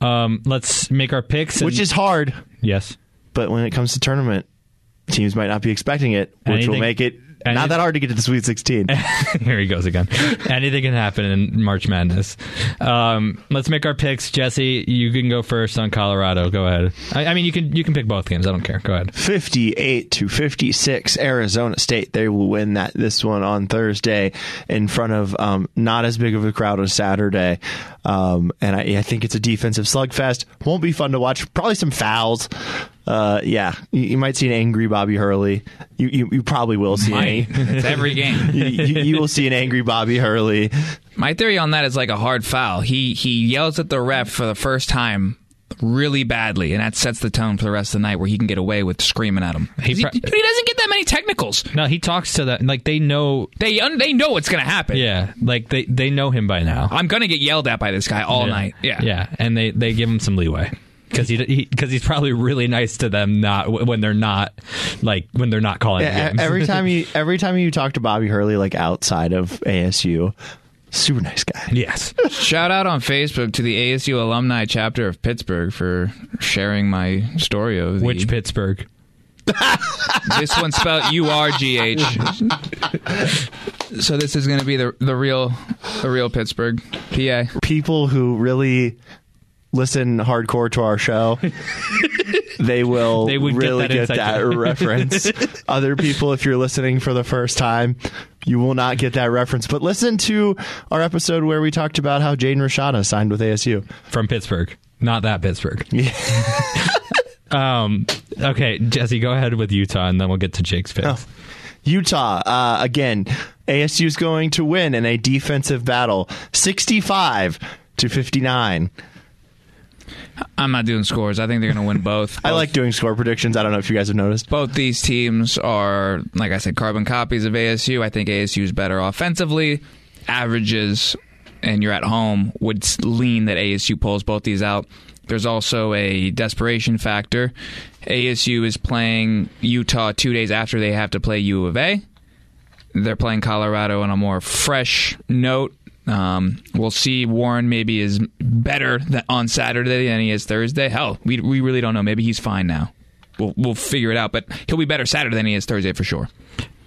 [SPEAKER 4] Um, let's make our picks.
[SPEAKER 6] which is hard.
[SPEAKER 4] yes.
[SPEAKER 6] But when it comes to tournament, teams might not be expecting it, which will make it not that hard to get to the Sweet 16.
[SPEAKER 4] Here he goes again. Anything can happen in March Madness. Um, let's make our picks. Jesse, you can go first on Colorado. Go ahead. I, I mean, you can you can pick both games. I don't care. Go ahead.
[SPEAKER 6] 58 to 56 Arizona State. They will win that this one on Thursday in front of um, not as big of a crowd as Saturday. Um, and I, I think it's a defensive slugfest. Won't be fun to watch. Probably some fouls. Uh, yeah, you, you might see an angry Bobby Hurley. You you, you probably will see
[SPEAKER 7] Might.
[SPEAKER 6] any.
[SPEAKER 7] it's every game.
[SPEAKER 6] you, you, you will see an angry Bobby Hurley.
[SPEAKER 7] My theory on that is like a hard foul. He he yells at the ref for the first time really badly, and that sets the tone for the rest of the night where he can get away with screaming at him.
[SPEAKER 4] He
[SPEAKER 7] He, he doesn't get that many technicals.
[SPEAKER 4] No, he talks to that like they know.
[SPEAKER 7] They un- they know what's going to happen.
[SPEAKER 4] Yeah, like they they know him by now.
[SPEAKER 7] I'm going to get yelled at by this guy all
[SPEAKER 4] yeah.
[SPEAKER 7] night. Yeah.
[SPEAKER 4] yeah, and they they give him some leeway because he because he's probably really nice to them. Not when they're not like when they're not calling
[SPEAKER 6] Yeah,
[SPEAKER 4] games.
[SPEAKER 6] every time you every time you talk to Bobby Hurley, like outside of ASU, super nice guy.
[SPEAKER 4] yes.
[SPEAKER 7] Shout out on Facebook to the ASU alumni chapter of Pittsburgh for sharing my story of the,
[SPEAKER 4] Which Pittsburgh?
[SPEAKER 7] this one spelled U R G H. So this is going to be the the real the real Pittsburgh, PA.
[SPEAKER 6] People who really listen hardcore to our show, they will
[SPEAKER 4] They would get
[SPEAKER 6] really
[SPEAKER 4] that
[SPEAKER 6] get that reference. Other people, if you're listening for the first time, you will not get that reference. But listen to our episode where we talked about how Jaden Rashada signed with ASU.
[SPEAKER 4] From Pittsburgh, not that Pittsburgh. um. Okay, Jesse, go ahead with Utah, and then we'll get to Jake's picks.
[SPEAKER 6] Oh. Utah, uh, again, ASU is going to win in a defensive battle, 65 to 59.
[SPEAKER 7] I'm not doing scores. I think they're going to win both.
[SPEAKER 6] I
[SPEAKER 7] Both-
[SPEAKER 6] like doing score predictions. I don't know if you guys have noticed.
[SPEAKER 7] both these teams are, like I said, carbon copies of ASU. I think ASU is better offensively. Averages, and you're at home, would lean that ASU pulls both these out. There's also a desperation factor, ASU is playing Utah two days after they have to play U of A. They're playing Colorado on a more fresh note. Um, we'll see. Warren maybe is better on Saturday than he is Thursday. Hell, we we really don't know. Maybe he's fine now. We'll we'll figure it out. But he'll be better Saturday than he is Thursday for sure.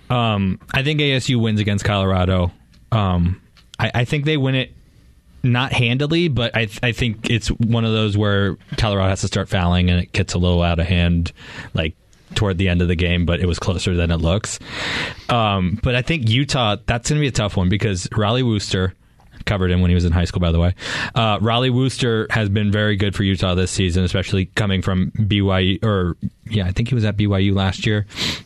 [SPEAKER 4] Um, I think ASU wins against Colorado. Um, I, I think they win it not handily, but I I think it's one of those where Colorado has to start fouling and it gets a little out of hand, like toward the end of the game. But it was closer than it looks. Um, but I think Utah that's going to be a tough one because Rollie Worster covered him when he was in high school, by the way. Uh, Rollie Worster has been very good for Utah this season, especially coming from BYU. Or yeah, I think he was at BYU last year.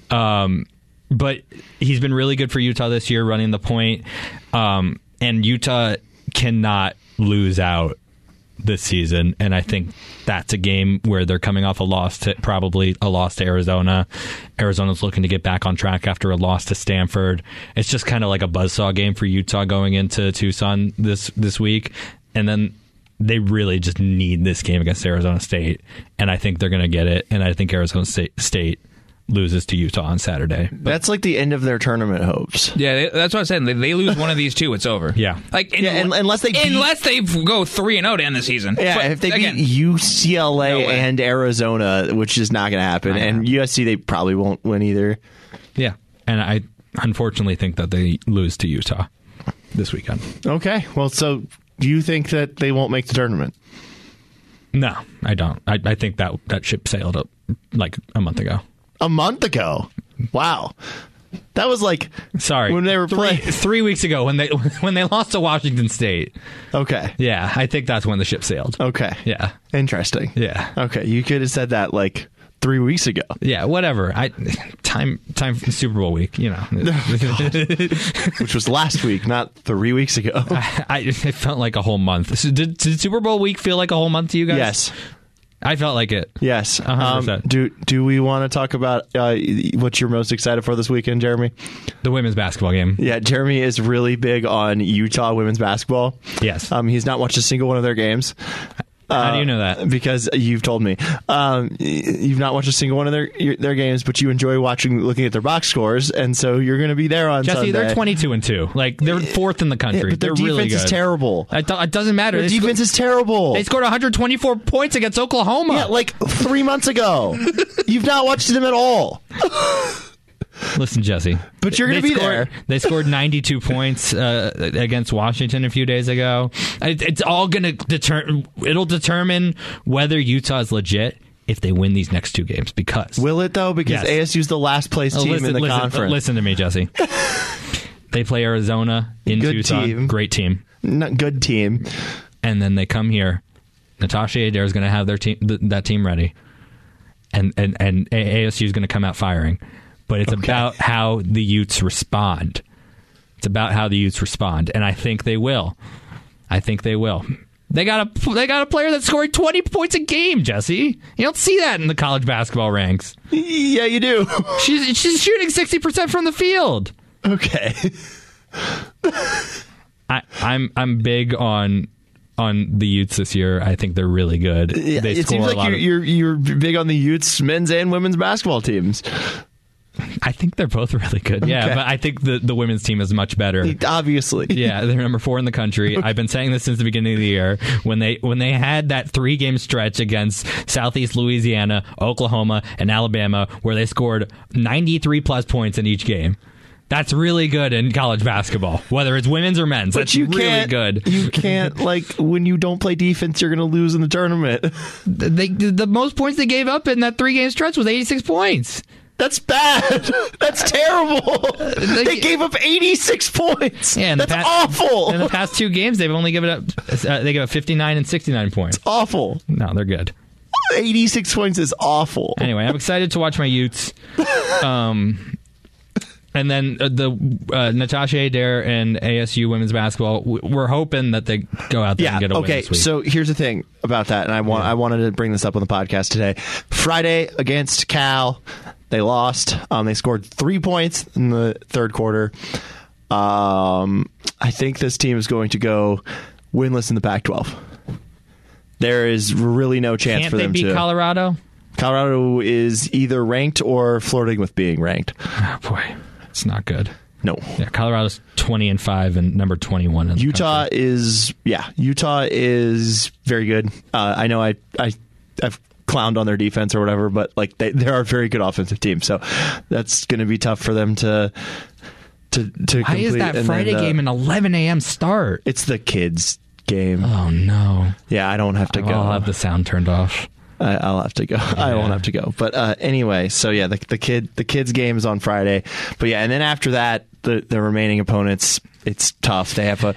[SPEAKER 4] Um, but he's been really good for Utah this year, running the point. Um, and Utah cannot lose out this season, and I think that's a game where they're coming off a loss to probably a loss to Arizona. Arizona's looking to get back on track after a loss to Stanford. It's just kind of like a buzzsaw game for Utah going into Tucson this this week, and then they really just need this game against Arizona State, and I think they're going to get it. And I think Arizona State, State loses to Utah on Saturday.
[SPEAKER 6] That's like the end of their tournament hopes.
[SPEAKER 7] Yeah, they, that's what I said. They, they lose one of these two, it's over.
[SPEAKER 4] Yeah.
[SPEAKER 7] like in-
[SPEAKER 6] Yeah, and- unless they beat-
[SPEAKER 7] unless they go three and zero to end the season.
[SPEAKER 6] Yeah,
[SPEAKER 7] But
[SPEAKER 6] if they
[SPEAKER 7] again,
[SPEAKER 6] beat UCLA
[SPEAKER 7] No
[SPEAKER 6] and Arizona, which is not going to happen, and USC they probably won't win either.
[SPEAKER 4] Yeah, and I unfortunately think that they lose to Utah this weekend.
[SPEAKER 6] Okay, well, so do you think that they won't make the tournament?
[SPEAKER 4] No, I don't. I, I think that that ship sailed up like a month ago.
[SPEAKER 6] A month ago. Wow. That was like
[SPEAKER 4] Sorry,
[SPEAKER 6] when they were
[SPEAKER 4] three,
[SPEAKER 6] playing.
[SPEAKER 4] three weeks ago when they when they lost to Washington State.
[SPEAKER 6] Okay.
[SPEAKER 4] Yeah, I think that's when the ship sailed.
[SPEAKER 6] Okay.
[SPEAKER 4] Yeah,
[SPEAKER 6] Interesting.
[SPEAKER 4] yeah,
[SPEAKER 6] Okay, you could have said that like three weeks ago.
[SPEAKER 4] yeah. Whatever. I time time for Super Bowl week. You know,
[SPEAKER 6] which was last week, not three weeks ago.
[SPEAKER 4] I it felt like a whole month. So did, did Super Bowl week feel like a whole month to you guys?
[SPEAKER 6] yes,
[SPEAKER 4] I felt like it.
[SPEAKER 6] yes. Um, do do we want to talk about uh, what you're most excited for this weekend, Jeremy?
[SPEAKER 4] The women's basketball game.
[SPEAKER 6] Yeah, Jeremy is really big on Utah women's basketball.
[SPEAKER 4] Yes.
[SPEAKER 6] um, he's not watched a single one of their games.
[SPEAKER 4] How do you know that?
[SPEAKER 6] Because you've told me um, you've not watched a single one of their their games, but you enjoy watching, looking at their box scores, and so you're going to be there on
[SPEAKER 4] Jesse,
[SPEAKER 6] Sunday.
[SPEAKER 4] they're twenty-two and two. Like they're fourth in the country.
[SPEAKER 6] Yeah, but their
[SPEAKER 4] they're
[SPEAKER 6] defense
[SPEAKER 4] really
[SPEAKER 6] is terrible.
[SPEAKER 4] It, do- it doesn't matter.
[SPEAKER 6] Their
[SPEAKER 4] They
[SPEAKER 6] defense
[SPEAKER 4] sco-
[SPEAKER 6] is terrible.
[SPEAKER 4] They scored 124 points against Oklahoma.
[SPEAKER 6] yeah, like three months ago. you've not watched them at all.
[SPEAKER 4] Listen, Jesse.
[SPEAKER 6] But you're gonna be
[SPEAKER 4] scored-
[SPEAKER 6] there.
[SPEAKER 4] They scored 92 points uh, against Washington a few days ago. It, it's all going to deter. It'll determine whether Utah is legit if they win these next two games. Because
[SPEAKER 6] Will it though? Because
[SPEAKER 4] Yes.
[SPEAKER 6] ASU's the last place
[SPEAKER 4] Oh,
[SPEAKER 6] team
[SPEAKER 4] listen,
[SPEAKER 6] in the
[SPEAKER 4] listen,
[SPEAKER 6] conference.
[SPEAKER 4] listen to me, Jesse. they play Arizona in
[SPEAKER 6] Good
[SPEAKER 4] Tucson.
[SPEAKER 6] team.
[SPEAKER 4] Great team.
[SPEAKER 6] Not good team.
[SPEAKER 4] and then they come here. Natasha Adair is going to have their team th- that team ready, and and and ASU is going to come out firing. But it's about how the Utes respond. It's about how the Utes respond, and I think they will. I think they will. They got a they got a player that scored twenty points a game, Jesse. You don't see that in the college basketball ranks.
[SPEAKER 6] Yeah, you do.
[SPEAKER 4] She's she's shooting sixty percent from the field.
[SPEAKER 6] okay.
[SPEAKER 4] I, I'm I'm big on on the Utes this year. I think they're really good.
[SPEAKER 6] Yeah, it
[SPEAKER 4] score
[SPEAKER 6] seems
[SPEAKER 4] a
[SPEAKER 6] like
[SPEAKER 4] lot
[SPEAKER 6] you're,
[SPEAKER 4] of-
[SPEAKER 6] you're you're big on the Utes men's and women's basketball teams.
[SPEAKER 4] I think they're both really good. Yeah,
[SPEAKER 6] Okay.
[SPEAKER 4] but I think the, the women's team is much better.
[SPEAKER 6] Obviously.
[SPEAKER 4] Yeah, they're number four in the country. I've been saying this since the beginning of the year. When they when they had that three game stretch against Southeast Louisiana, Oklahoma, and Alabama, where they scored ninety three plus points in each game. That's really good in college basketball, whether it's women's or men's.
[SPEAKER 6] But
[SPEAKER 4] That's
[SPEAKER 6] you
[SPEAKER 4] really good.
[SPEAKER 6] You can't like when you don't play defense, you're going to lose in the tournament.
[SPEAKER 4] They, the most points they gave up in that three game stretch was eighty six points.
[SPEAKER 6] That's bad. That's terrible.
[SPEAKER 4] They-
[SPEAKER 6] They gave up 86 points.
[SPEAKER 4] Yeah,
[SPEAKER 6] That's
[SPEAKER 4] past-
[SPEAKER 6] awful.
[SPEAKER 4] In the past two games, they've only given up uh, they give up fifty nine and sixty nine points.
[SPEAKER 6] It's awful.
[SPEAKER 4] No, they're good.
[SPEAKER 6] 86 points is awful.
[SPEAKER 4] Anyway, I'm excited to watch my Utes. Um, and then uh, the uh, Natasha Adair and ASU women's basketball. We're hoping that they go out there
[SPEAKER 6] Yeah.
[SPEAKER 4] and get a win
[SPEAKER 6] Okay. So here's the thing about that, and I want I wanted to bring this up on the podcast today. Friday against Cal, they lost. Um, they scored three points in the third quarter. Um, I think this team is going to go winless in the Pac-12. There is really no chance
[SPEAKER 4] can't
[SPEAKER 6] for
[SPEAKER 4] they
[SPEAKER 6] them
[SPEAKER 4] beat
[SPEAKER 6] to.
[SPEAKER 4] Colorado?
[SPEAKER 6] Colorado is either ranked or flirting with being ranked.
[SPEAKER 4] Oh boy, it's not good.
[SPEAKER 6] No.
[SPEAKER 4] Yeah, Colorado's twenty and five and number twenty one. in the
[SPEAKER 6] Utah
[SPEAKER 4] country.
[SPEAKER 6] is yeah. Utah is very good. Uh, I know I I I've clowned on their defense or whatever, but like they they are a very good offensive team. So that's going to be tough for them to to to.
[SPEAKER 4] Why is that
[SPEAKER 6] And
[SPEAKER 4] Friday
[SPEAKER 6] then, uh,
[SPEAKER 4] game an eleven a.m. start?
[SPEAKER 6] It's the kids game.
[SPEAKER 4] Oh no!
[SPEAKER 6] Yeah, I don't have to go.
[SPEAKER 4] I'll have the sound turned off.
[SPEAKER 6] I, I'll have to go. I won't have to go. But uh, anyway, so yeah, the, the kid the kids game is on Friday. But yeah, and then after that, the the remaining opponents, it's tough. They have a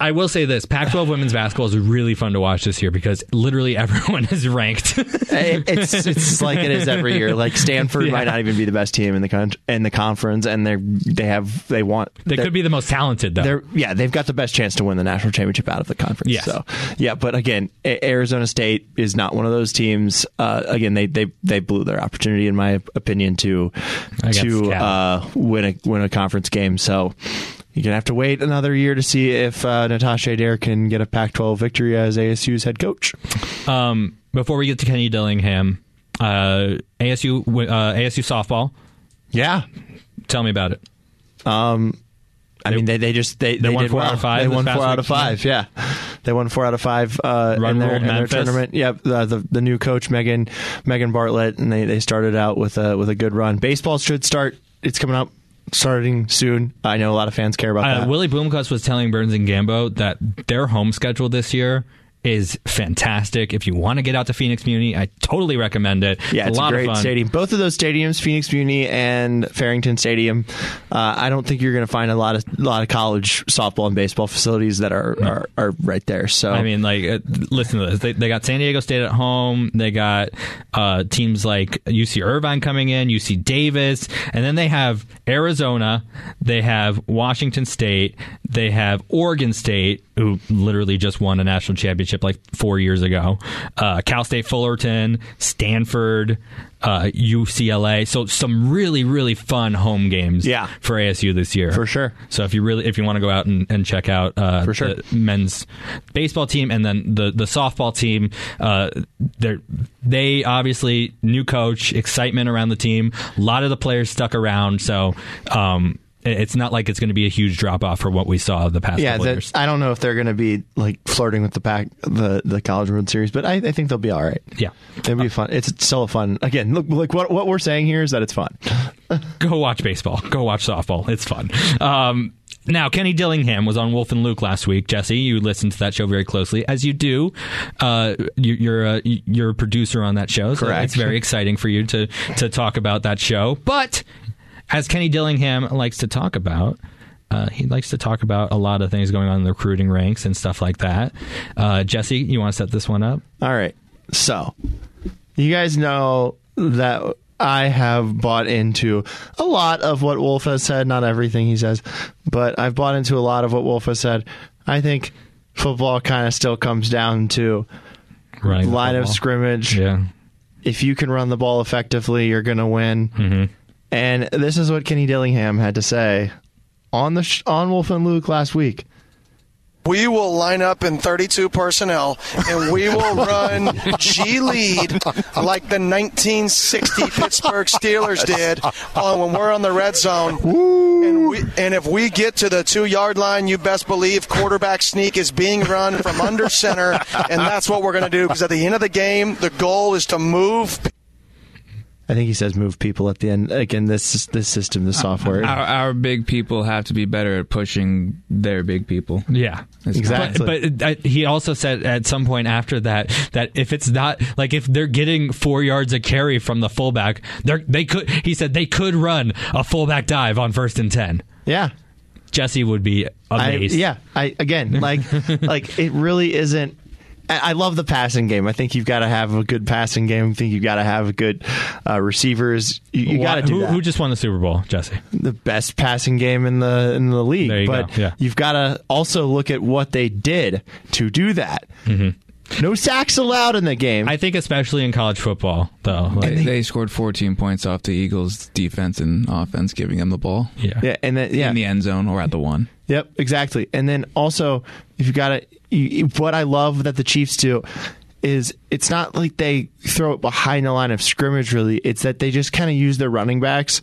[SPEAKER 4] I will say this: Pac-12 women's basketball is really fun to watch this year because literally everyone is ranked.
[SPEAKER 6] it's it's like it is every year. Like Stanford
[SPEAKER 4] Yeah.
[SPEAKER 6] might not even be the best team in the con- in the conference, and they they have they want
[SPEAKER 4] they could be the most talented though.
[SPEAKER 6] They're yeah, they've got the best chance to win the national championship out of the conference.
[SPEAKER 4] Yes.
[SPEAKER 6] So yeah, but again, A- Arizona State is not one of those teams. Uh, again, they they they blew their opportunity, in my opinion, to to uh, win a win a conference game. So. You're gonna have to wait another year to see if uh, Natasha Adair can get a Pac-12 victory as ASU's head coach.
[SPEAKER 4] Um, before we get to Kenny Dillingham, uh, ASU uh, ASU softball.
[SPEAKER 6] Yeah,
[SPEAKER 4] Tell me about it.
[SPEAKER 6] I mean, they, they just they,
[SPEAKER 4] They won
[SPEAKER 6] did
[SPEAKER 4] four
[SPEAKER 6] well.
[SPEAKER 4] out of five
[SPEAKER 6] They won four out of five. Yeah, they won four out of five uh,
[SPEAKER 4] Run
[SPEAKER 6] in their, in their tournament. Yeah, the, the the new coach Megan Megan Bartlett, and they, they started out with a with a good run. Baseball should start. It's coming up, starting soon. I know a lot of fans care about
[SPEAKER 4] Uh,
[SPEAKER 6] that.
[SPEAKER 4] Willie Bloomquist was telling Burns and Gambo that their home schedule this year is fantastic. If you want to get out to Phoenix Muni, I totally recommend it.
[SPEAKER 6] yeah, it's
[SPEAKER 4] a
[SPEAKER 6] a,
[SPEAKER 4] lot
[SPEAKER 6] great
[SPEAKER 4] of fun.
[SPEAKER 6] stadium. Both of those stadiums, Phoenix Muni and Farrington Stadium. Uh, I don't think you're going to find a lot of a lot of college softball and baseball facilities that are are, are right there. So
[SPEAKER 4] I mean, like, uh, listen to this. They, they got San Diego State at home. They got uh, teams like UC Irvine coming in, UC Davis, and then they have Arizona. They have Washington State. They have Oregon State, who literally just won a national championship like four years ago. Uh, Cal State Fullerton, Stanford, uh, UCLA. So some really, really fun home games
[SPEAKER 6] Yeah.
[SPEAKER 4] for ASU this year.
[SPEAKER 6] For sure.
[SPEAKER 4] So if you really, if you want to go out and, and check out uh,
[SPEAKER 6] For sure.
[SPEAKER 4] the men's baseball team and then the the softball team, uh, they they obviously new coach, excitement around the team. A lot of the players stuck around, so um, it's not like it's going to be a huge drop off for what we saw the past
[SPEAKER 6] yeah, that. I don't know if they're going to be like flirting with the pack, the the College World Series, but I, I think they'll be all right.
[SPEAKER 4] Yeah.
[SPEAKER 6] it'll be fun. It's still a fun. Again, look, like what what we're saying here is that it's fun.
[SPEAKER 4] Go watch baseball. Go watch softball. It's fun. Um, now, Kenny Dillingham was on Wolf and Luke last week. Jesse, you listened to that show very closely, as you do. Uh, you, you're a, you're a producer on that show, so
[SPEAKER 6] Correct.
[SPEAKER 4] it's very exciting for you to to talk about that show. But as Kenny Dillingham likes to talk about. Uh, he likes to talk about a lot of things going on in the recruiting ranks and stuff like that. Uh, Jesse, you want to set this one up?
[SPEAKER 6] All right, so you guys know that I have bought into a lot of what Wolf has said. Not everything he says, but I've bought into a lot of what Wolf has said. I think football kind of still comes down to
[SPEAKER 4] Running the
[SPEAKER 6] line of scrimmage.
[SPEAKER 4] Yeah.
[SPEAKER 6] if you can run the ball effectively, you're going to win.
[SPEAKER 4] Mm-hmm.
[SPEAKER 6] And this is what Kenny Dillingham had to say on the sh- on Wolf and Luke last week.
[SPEAKER 8] We will line up in 32 personnel and we will run G lead like the 1960 Pittsburgh Steelers did uh, when we're on the red zone. And, we, and if we get to the two yard line, you best believe quarterback sneak is being run from under center. And that's what we're going to do because at the end of the game, the goal is to move
[SPEAKER 6] I think he says move people at the end. Again, this this system, the software.
[SPEAKER 9] Our, our big people have to be better at pushing their big people.
[SPEAKER 4] Yeah,
[SPEAKER 9] It's
[SPEAKER 6] Exactly.
[SPEAKER 4] But, but uh, he also said at some point after that that if it's not like if they're getting four yards a carry from the fullback, they they could. He said they could run a fullback dive on first and ten.
[SPEAKER 6] yeah.
[SPEAKER 4] Jesse would be
[SPEAKER 6] I,
[SPEAKER 4] amazed.
[SPEAKER 6] yeah, I again like like it really isn't. I love the passing game. I think you've got to have a good passing game. I think you've got to have a good uh, receivers. You, you got to do
[SPEAKER 4] who,
[SPEAKER 6] that.
[SPEAKER 4] who just won the Super Bowl, Jesse?
[SPEAKER 6] the best passing game in the in the league.
[SPEAKER 4] There you
[SPEAKER 6] but
[SPEAKER 4] go, yeah.
[SPEAKER 6] you've got to also look at what they did to do that. No sacks allowed in the game.
[SPEAKER 4] I think especially in college football, though. Like,
[SPEAKER 9] They, they scored 14 points off the Eagles' defense and offense, giving them the ball
[SPEAKER 4] yeah.
[SPEAKER 6] yeah, and then yeah,
[SPEAKER 9] in the end zone or at the one.
[SPEAKER 6] Yep, exactly. And then also, if you got it, what I love that the Chiefs do is it's not like they throw it behind the line of scrimmage. Really, it's that they just kind of use their running backs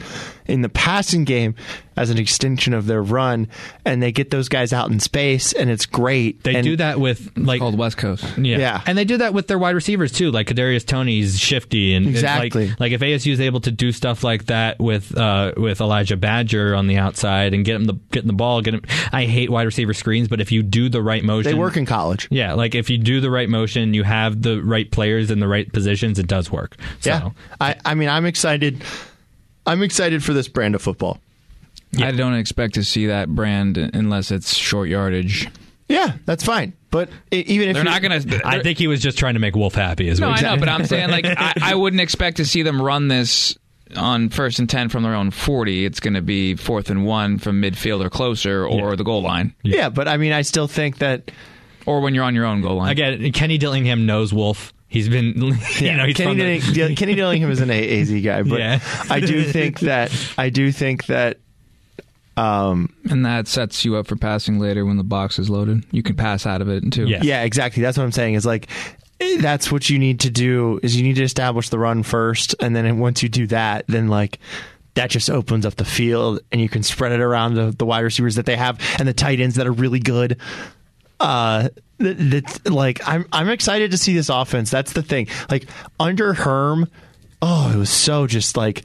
[SPEAKER 6] in the passing game as an extension of their run, and they get those guys out in space, and it's great.
[SPEAKER 4] They
[SPEAKER 6] And-
[SPEAKER 4] do that with like
[SPEAKER 10] Called West Coast.
[SPEAKER 4] Yeah.
[SPEAKER 6] Yeah.
[SPEAKER 4] and they do that with their wide receivers too. Like Kadarius Toney's shifty, and and,
[SPEAKER 6] Exactly.
[SPEAKER 4] like, like if ASU is able to do stuff like that with uh, with Elijah Badger on the outside and get him the getting the ball, get him. I hate wide receiver screens, but if you do the right motion,
[SPEAKER 6] They work in college.
[SPEAKER 4] Yeah, like if you do the right motion, you have the right players in the right positions, it does work. So,
[SPEAKER 6] Yeah, I, I mean, I'm excited. I'm excited for this brand of football.
[SPEAKER 10] I don't expect to see that brand unless it's short yardage.
[SPEAKER 6] Yeah, that's fine. But i even if
[SPEAKER 7] They're not going to.
[SPEAKER 4] I think he was just trying to make Wolf happy. Is
[SPEAKER 7] No,
[SPEAKER 4] what
[SPEAKER 7] I know, but I'm saying like I, I wouldn't expect to see them run this on first and ten from their own forty. It's going to be fourth and one from midfield or closer, or the goal line,
[SPEAKER 6] yeah, but I mean, I still think that
[SPEAKER 7] or when you're on your own goal line.
[SPEAKER 4] Again, Kenny Dillingham knows Wolf. He's been, you know, he's
[SPEAKER 6] Kenny,
[SPEAKER 4] from the-
[SPEAKER 6] Kenny Dillingham is an A- AZ guy, but
[SPEAKER 4] Yeah.
[SPEAKER 6] I do think that I do think that um,
[SPEAKER 10] And that sets you up for passing later when the box is loaded. You can pass out of it too.
[SPEAKER 4] Yeah.
[SPEAKER 6] yeah, exactly. That's what I'm saying. Is like eh, that's what you need to do. Is you need to establish the run first, and then once you do that, then like. That just opens up the field, and you can spread it around the, the wide receivers that they have and the tight ends that are really good. uh that, that like I'm I'm excited to see this offense. That's the thing. Like under Herm, oh, it was so just like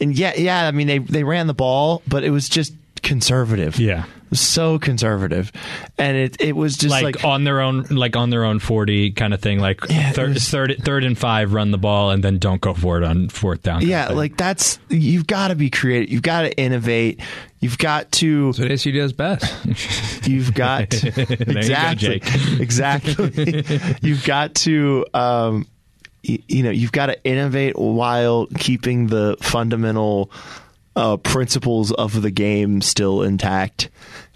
[SPEAKER 6] and yeah, yeah, I mean they they ran the ball, but it was just conservative.
[SPEAKER 4] Yeah.
[SPEAKER 6] So conservative. And it it was just
[SPEAKER 4] like,
[SPEAKER 6] like,
[SPEAKER 4] on their own, like on their own forty kind of thing. Like
[SPEAKER 6] Yeah,
[SPEAKER 4] third,
[SPEAKER 6] was-
[SPEAKER 4] third, third and five, run the ball, and then don't go for it on fourth down.
[SPEAKER 6] yeah, like that's you've got to be creative. You've got to innovate. You've got to
[SPEAKER 10] That's what ASU does best.
[SPEAKER 6] You've got
[SPEAKER 4] you go,
[SPEAKER 6] exactly, exactly. you've got to, um, y- you know, you've got to innovate while keeping the fundamental uh, principles of the game still intact,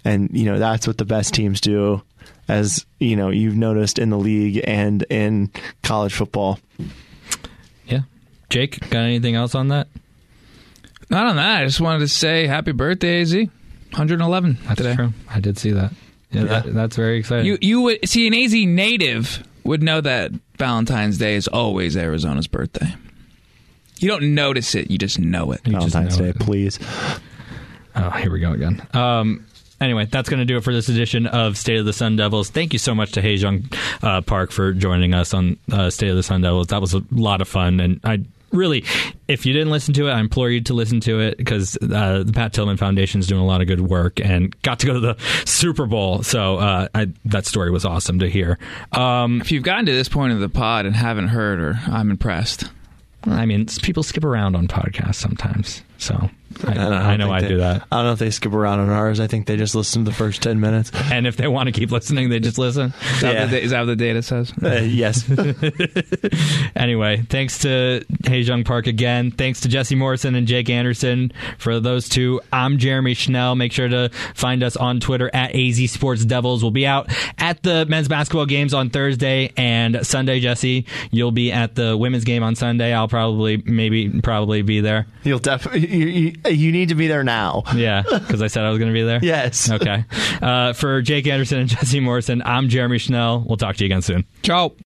[SPEAKER 6] and you know that's what the best teams do. As you know, you've noticed in the league and in college football.
[SPEAKER 4] yeah. Jake, got anything else on that?
[SPEAKER 7] Not on that. I just wanted to say happy birthday, AZ. 111
[SPEAKER 4] That's
[SPEAKER 7] today.
[SPEAKER 4] true. I did see that. Yeah,
[SPEAKER 6] Yeah.
[SPEAKER 4] That, that's very exciting.
[SPEAKER 7] You you would see an AZ native would know that Valentine's Day is always Arizona's birthday. You don't notice it, you just know it.
[SPEAKER 4] You just
[SPEAKER 6] Valentine's
[SPEAKER 4] know
[SPEAKER 6] Day,
[SPEAKER 4] it.
[SPEAKER 6] please.
[SPEAKER 4] Oh, here we go again. Um, anyway, that's going to do it for this edition of State of the Sun Devils. Thank you so much to Haejung uh, Park for joining us on uh, State of the Sun Devils. That was a lot of fun, and I really, if you didn't listen to it, I implore you to listen to it because uh, the Pat Tillman Foundation is doing a lot of good work and got to go to the Super Bowl. So uh, I, that story was awesome to hear. Um,
[SPEAKER 7] If you've gotten to this point of the pod and haven't heard her, I'm impressed.
[SPEAKER 4] I mean, people skip around on podcasts sometimes, so I,
[SPEAKER 6] don't
[SPEAKER 4] I know I
[SPEAKER 6] they-
[SPEAKER 4] do that.
[SPEAKER 6] I don't know if they skip around on ours. I think they just listen to the first ten minutes.
[SPEAKER 4] And if they want to keep listening, they just listen.
[SPEAKER 7] Is that,
[SPEAKER 6] Yeah.
[SPEAKER 7] what, the, is that what the data says?
[SPEAKER 6] Uh, yes.
[SPEAKER 4] Anyway, thanks to Haejung Park again. Thanks to Jesse Morrison and Jake Anderson for those two. I'm Jeremy Schnell. Make sure to find us on Twitter at AZ Sports Devils. We'll be out at the men's basketball games on Thursday and Sunday. Jesse, you'll be at the women's game on Sunday. I'll probably, maybe, probably be there.
[SPEAKER 6] You'll definitely you, you, you need to be there now.
[SPEAKER 4] Yeah, because I said I was going to be there.
[SPEAKER 6] Yes.
[SPEAKER 4] Okay. Uh, for Jake Anderson and Jesse Morrison, I'm Jeremy Schnell. We'll talk to you again soon.
[SPEAKER 7] Ciao.